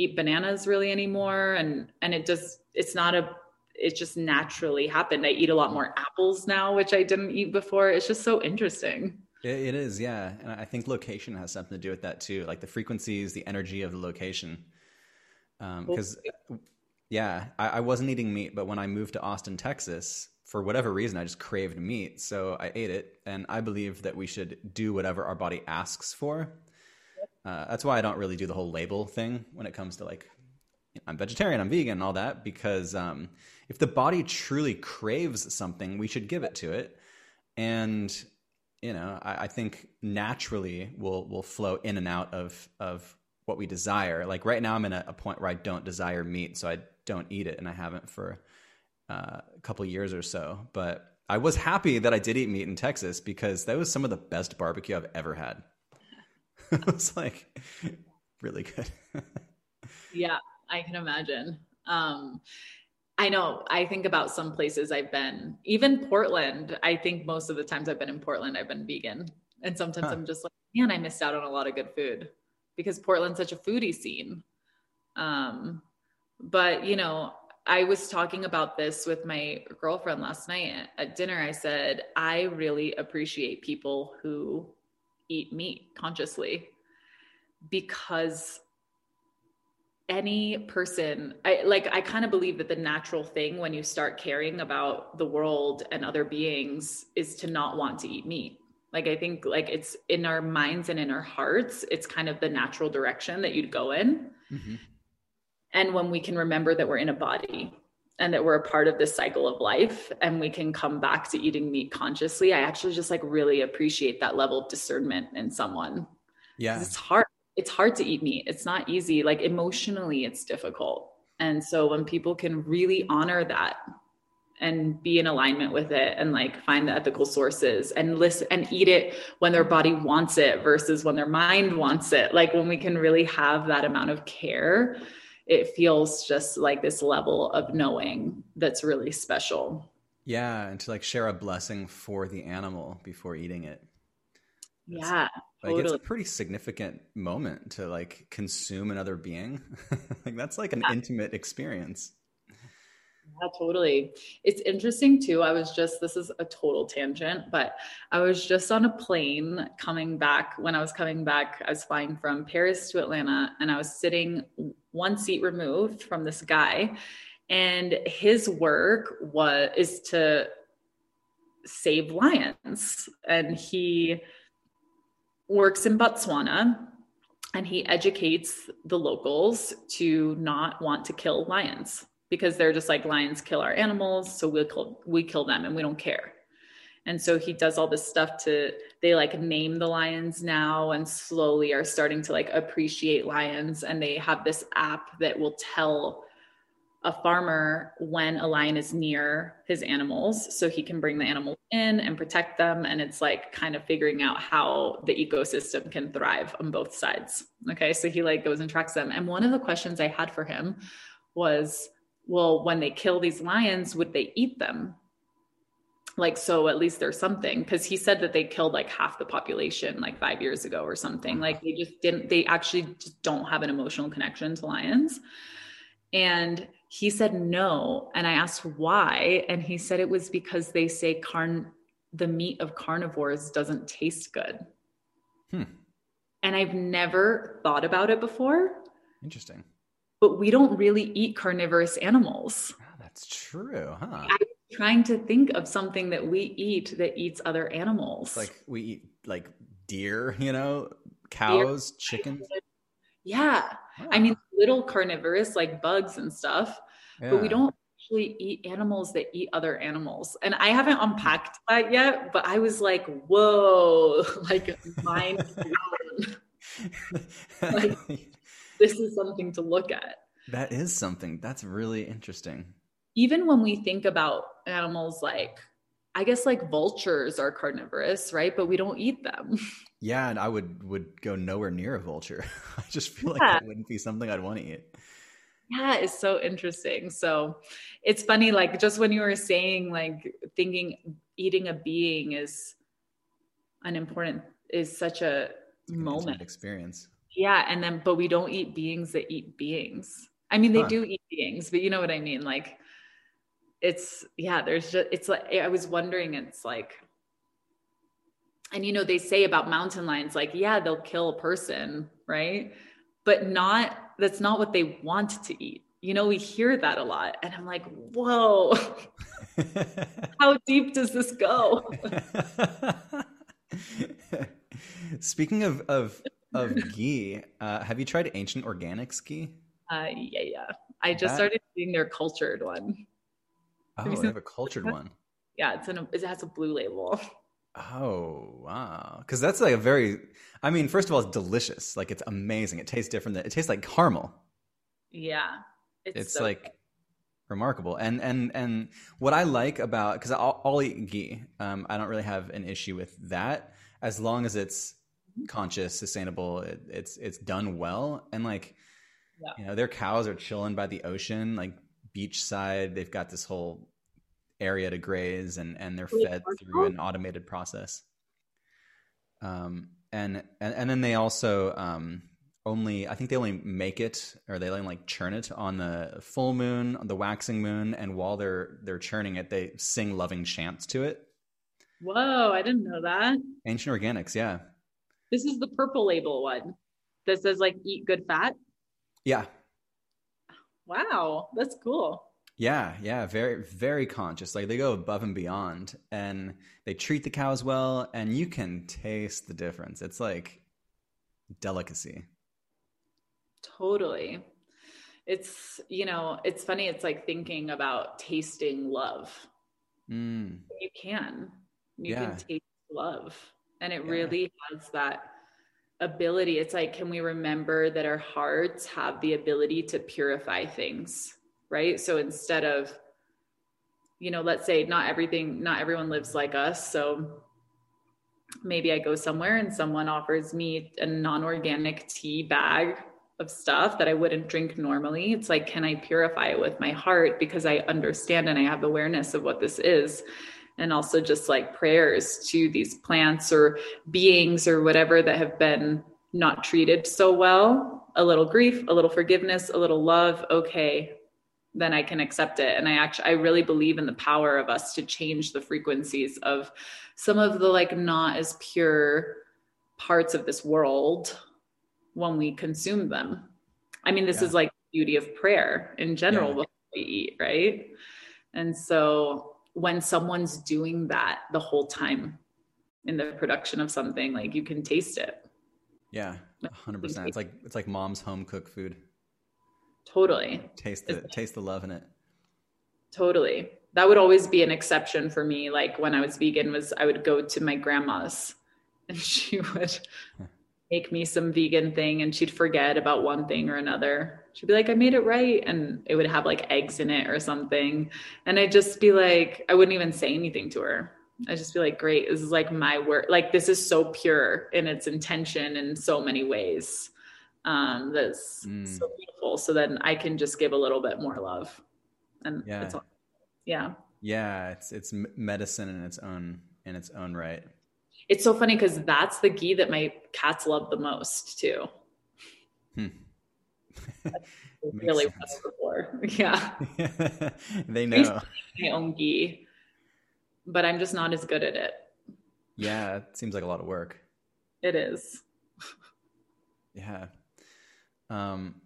eat bananas really anymore and and it just it's not a it just naturally happened. I eat a lot more apples now which i didn't eat before. It's just so interesting. It is yeah. And i think location has something to do with that too like the frequencies the energy of the location. Because um, yeah I, I wasn't eating meat but when i moved to austin texas for whatever reason i just craved meat. So i ate it and i believe that we should do whatever our body asks for. Uh, that's why I don't really do the whole label thing when it comes to like I'm vegetarian, I'm vegan, and all that. Because um, if the body truly craves something, we should give it to it, and you know, I, I think naturally we'll will flow in and out of of what we desire. Like right now, I'm in a, a point where I don't desire meat, so I don't eat it, and I haven't for uh, a couple years or so. But I was happy that I did eat meat in Texas because that was some of the best barbecue I've ever had. it was like really good. yeah, I can imagine. Um, I know. I think about some places I've been, even Portland. I think most of the times I've been in Portland, I've been vegan. And sometimes huh. I'm just like, man, I missed out on a lot of good food because Portland's such a foodie scene. Um, but, you know, I was talking about this with my girlfriend last night at dinner. I said, I really appreciate people who eat meat consciously because any person i like i kind of believe that the natural thing when you start caring about the world and other beings is to not want to eat meat. Like i think like it's in our minds and in our hearts it's kind of the natural direction that you'd go in. Mm-hmm. and when we can remember that we're in a body and that we're a part of this cycle of life and we can come back to eating meat consciously i actually just like really appreciate that level of discernment in someone. Yeah. It's hard it's hard to eat meat it's not easy like emotionally it's difficult and so when people can really honor that and be in alignment with it and like find the ethical sources and listen and eat it when their body wants it versus when their mind wants it like when we can really have that amount of care it feels just like this level of knowing that's really special. Yeah, and to like share a blessing for the animal before eating it. yeah. Like totally. it's a pretty significant moment to like consume another being. like that's like an yeah. intimate experience. Yeah, totally. It's interesting too. I was just, this is a total tangent, but I was just on a plane coming back. When I was coming back, I was flying from Paris to Atlanta and I was sitting one seat removed from this guy. And his work was, is to save lions. And he works in Botswana and he educates the locals to not want to kill lions because they're just like lions kill our animals so we'll kill we kill them and we don't care. And so he does all this stuff to they like name the lions now and slowly are starting to like appreciate lions and they have this app that will tell a farmer when a lion is near his animals so he can bring the animals in and protect them and it's like kind of figuring out how the ecosystem can thrive on both sides okay so he like goes and tracks them and one of the questions i had for him was well, when they kill these lions, would they eat them? Like, so at least there's something. Cause he said that they killed like half the population like five years ago or something. Like, they just didn't, they actually just don't have an emotional connection to lions. And he said no. And I asked why. And he said it was because they say carn, the meat of carnivores doesn't taste good. Hmm. And I've never thought about it before. Interesting but we don't really eat carnivorous animals. Oh, That's true, huh? I'm trying to think of something that we eat that eats other animals. It's like we eat like deer, you know, cows, deer. chickens. Yeah. I mean, little carnivorous like bugs and stuff, yeah. but we don't actually eat animals that eat other animals. And I haven't unpacked that yet, but I was like, whoa, like mind like, this is something to look at. That is something. That's really interesting. Even when we think about animals like I guess like vultures are carnivorous, right? But we don't eat them. Yeah, and I would would go nowhere near a vulture. I just feel yeah. like it wouldn't be something I'd want to eat. Yeah, it's so interesting. So it's funny, like just when you were saying, like thinking eating a being is an important is such a moment experience. Yeah, and then but we don't eat beings that eat beings. I mean, they huh. do eat beings, but you know what I mean. Like, it's yeah. There's just it's like I was wondering. It's like, and you know they say about mountain lions, like yeah, they'll kill a person, right? But not that's not what they want to eat. You know, we hear that a lot, and I'm like, whoa, how deep does this go? Speaking of of of ghee, uh, have you tried Ancient Organics ghee? Uh, yeah, yeah. I just that... started eating their cultured one. Oh, have they have a cultured one. Yeah, it's in a, it has a blue label. Oh wow! Because that's like a very. I mean, first of all, it's delicious. Like it's amazing. It tastes different. Than, it tastes like caramel. Yeah, it's, it's so like good. remarkable. And and and what I like about because I'll, I'll, eat ghee. Um, I don't really have an issue with that as long as it's conscious, sustainable. It, it's it's done well, and like yeah. you know, their cows are chilling by the ocean, like beachside. They've got this whole area to graze, and and they're fed through an automated process. Um, and and and then they also um only I think they only make it or they only like churn it on the full moon, on the waxing moon, and while they're they're churning it, they sing loving chants to it. Whoa, I didn't know that. Ancient Organics, yeah. This is the purple label one that says like eat good fat. Yeah. Wow, that's cool. Yeah, yeah, very very conscious. Like they go above and beyond and they treat the cows well and you can taste the difference. It's like delicacy. Totally. It's, you know, it's funny it's like thinking about tasting love. Mm. You can you yeah. can taste love and it yeah. really has that ability it's like can we remember that our hearts have the ability to purify things right? So instead of you know let's say not everything not everyone lives like us so maybe i go somewhere and someone offers me a non-organic tea bag of stuff that i wouldn't drink normally. It's like can i purify it with my heart because i understand and i have awareness of what this is and also just like prayers to these plants or beings or whatever that have been not treated so well a little grief a little forgiveness a little love okay then i can accept it and i actually i really believe in the power of us to change the frequencies of some of the like not as pure parts of this world when we consume them i mean this yeah. is like beauty of prayer in general yeah. what we eat right and so when someone's doing that the whole time in the production of something like you can taste it. Yeah 100% it's like it's like mom's home cooked food. Totally. Taste the it's, taste the love in it. Totally. That would always be an exception for me. Like when i was vegan was i would go to my grandma's and she would make me some vegan thing and she'd forget about one thing or another. She'd be like, I made it right. And it would have like eggs in it or something. And I'd just be like, I wouldn't even say anything to her. I'd just be like, great, this is like my work. Like, this is so pure in its intention in so many ways. Um, that's mm. so beautiful. So then I can just give a little bit more love. And yeah. All, yeah. Yeah. It's, it's medicine in its own, in its own right it's so funny because that's the ghee that my cats love the most too. Hmm. really was before. Yeah. they know. My own ghee, but I'm just not as good at it. Yeah, it seems like a lot of work. It is. yeah. Um,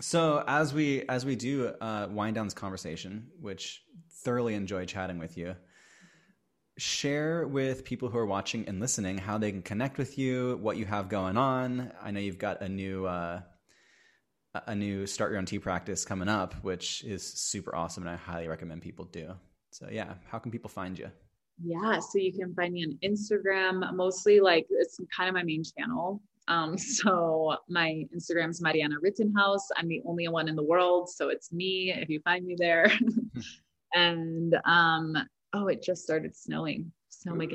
So as we as we do uh, wind down this conversation, which thoroughly enjoy chatting with you, share with people who are watching and listening how they can connect with you, what you have going on. I know you've got a new uh, a new start your own tea practice coming up, which is super awesome, and I highly recommend people do. So yeah, how can people find you? Yeah, so you can find me on Instagram, mostly like it's kind of my main channel. Um, so my Instagram is Mariana Rittenhouse. I'm the only one in the world, so it's me if you find me there. and um, oh, it just started snowing. So my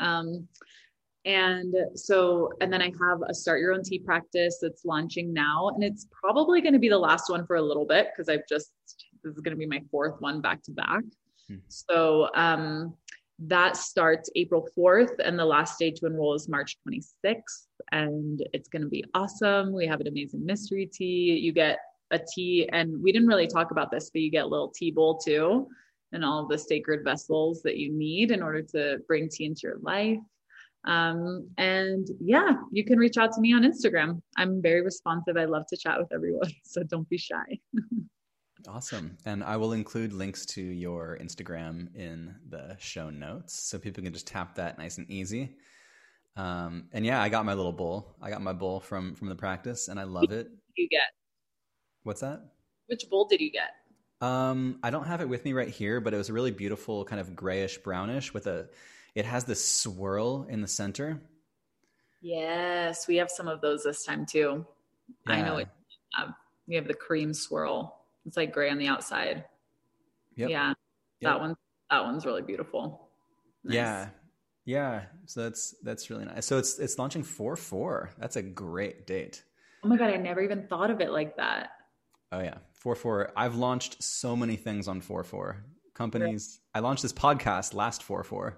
um, and so, and then I have a start your own tea practice that's launching now, and it's probably going to be the last one for a little bit because I've just this is going to be my fourth one back to back. Hmm. So um, that starts April 4th, and the last day to enroll is March 26th. And it's going to be awesome. We have an amazing mystery tea. You get a tea, and we didn't really talk about this, but you get a little tea bowl too, and all of the sacred vessels that you need in order to bring tea into your life. Um, and yeah, you can reach out to me on Instagram. I'm very responsive. I love to chat with everyone, so don't be shy. Awesome. And I will include links to your Instagram in the show notes so people can just tap that nice and easy. Um, and yeah, I got my little bowl. I got my bowl from from the practice and I love it. you get? What's that? Which bowl did you get? Um, I don't have it with me right here, but it was a really beautiful kind of grayish brownish with a it has this swirl in the center. Yes, we have some of those this time too. Yeah. I know it. Um, we have the cream swirl. It's like gray on the outside. Yep. Yeah. Yep. That one that one's really beautiful. Nice. Yeah. Yeah. So that's that's really nice. So it's it's launching 4-4. That's a great date. Oh my god, I never even thought of it like that. Oh yeah. 4-4. I've launched so many things on 4-4. Companies. I launched this podcast last 4-4.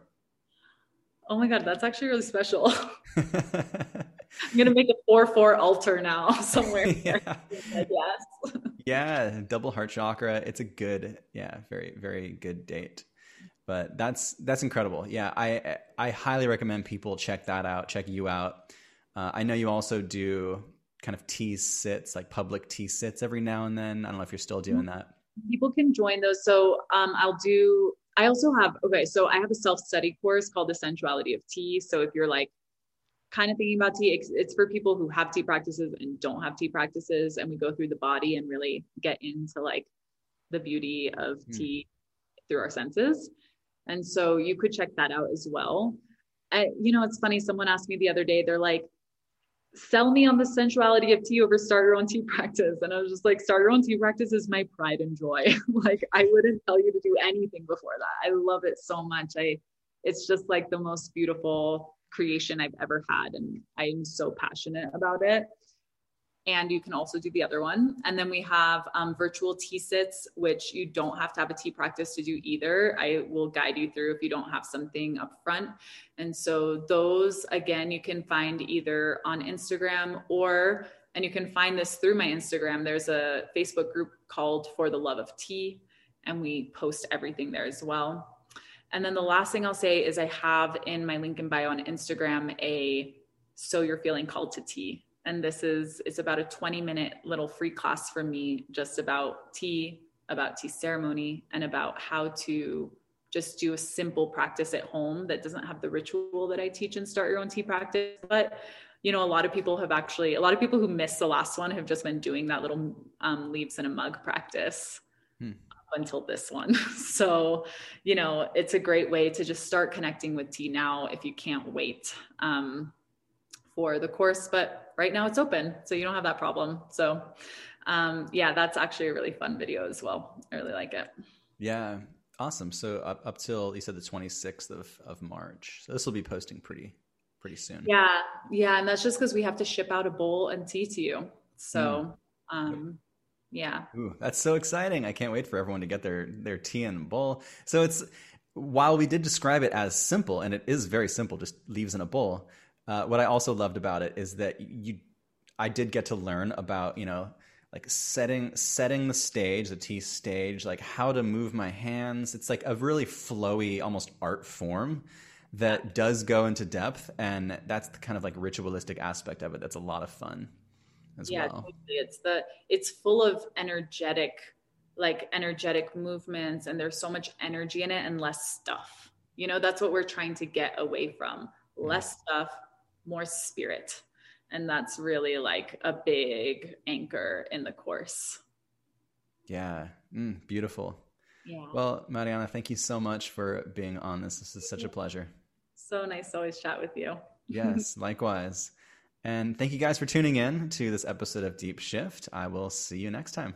Oh my god, that's actually really special. I'm gonna make a four four altar now somewhere. yeah. yes. yeah, double heart chakra. It's a good, yeah, very very good date. But that's that's incredible. Yeah, I I highly recommend people check that out. Check you out. Uh, I know you also do kind of tea sits, like public tea sits every now and then. I don't know if you're still doing that. People can join those. So um, I'll do. I also have okay. So I have a self study course called the Sensuality of Tea. So if you're like kind of thinking about tea. It's, it's, for people who have tea practices and don't have tea practices. And we go through the body and really get into like the beauty of mm. tea through our senses. And so you could check that out as well. I, you know, it's funny. Someone asked me the other day, they're like, sell me on the sensuality of tea over start your own tea practice. And I was just like, start your own tea practice is my pride and joy. like I wouldn't tell you to do anything before that. I love it so much. I, it's just like the most beautiful creation I've ever had. And I'm so passionate about it. And you can also do the other one. And then we have um, virtual tea sits, which you don't have to have a tea practice to do either. I will guide you through if you don't have something up front. And so those, again, you can find either on Instagram or, and you can find this through my Instagram. There's a Facebook group called For the Love of Tea, and we post everything there as well. And then the last thing I'll say is I have in my link in bio on Instagram a so you're feeling called to tea. And this is it's about a 20 minute little free class for me just about tea, about tea ceremony, and about how to just do a simple practice at home that doesn't have the ritual that I teach and start your own tea practice. But you know, a lot of people have actually, a lot of people who missed the last one have just been doing that little um, leaves in a mug practice. Hmm until this one. so, you know, it's a great way to just start connecting with tea now if you can't wait um, for the course. But right now it's open, so you don't have that problem. So, um, yeah, that's actually a really fun video as well. I really like it. Yeah, awesome. So up up till you said the 26th of of March. So this will be posting pretty pretty soon. Yeah, yeah, and that's just because we have to ship out a bowl and tea to you. So. Mm. Um, yeah. Ooh, that's so exciting. I can't wait for everyone to get their their tea and bowl. So it's while we did describe it as simple and it is very simple, just leaves in a bowl. Uh, what I also loved about it is that you I did get to learn about, you know, like setting setting the stage, the tea stage, like how to move my hands. It's like a really flowy, almost art form that does go into depth, and that's the kind of like ritualistic aspect of it. That's a lot of fun. as yeah, well. Totally. It's the it's full of energetic, like energetic movements, and there's so much energy in it and less stuff. You know, that's what we're trying to get away from. Less stuff, more spirit. And that's really like a big anchor in the course. Yeah, mm, beautiful. Yeah. Well, Mariana, thank you so much for being on this. This is such a pleasure. So nice to always chat with you. yes, likewise. And thank you guys for tuning in to this episode of Deep Shift. I will see you next time.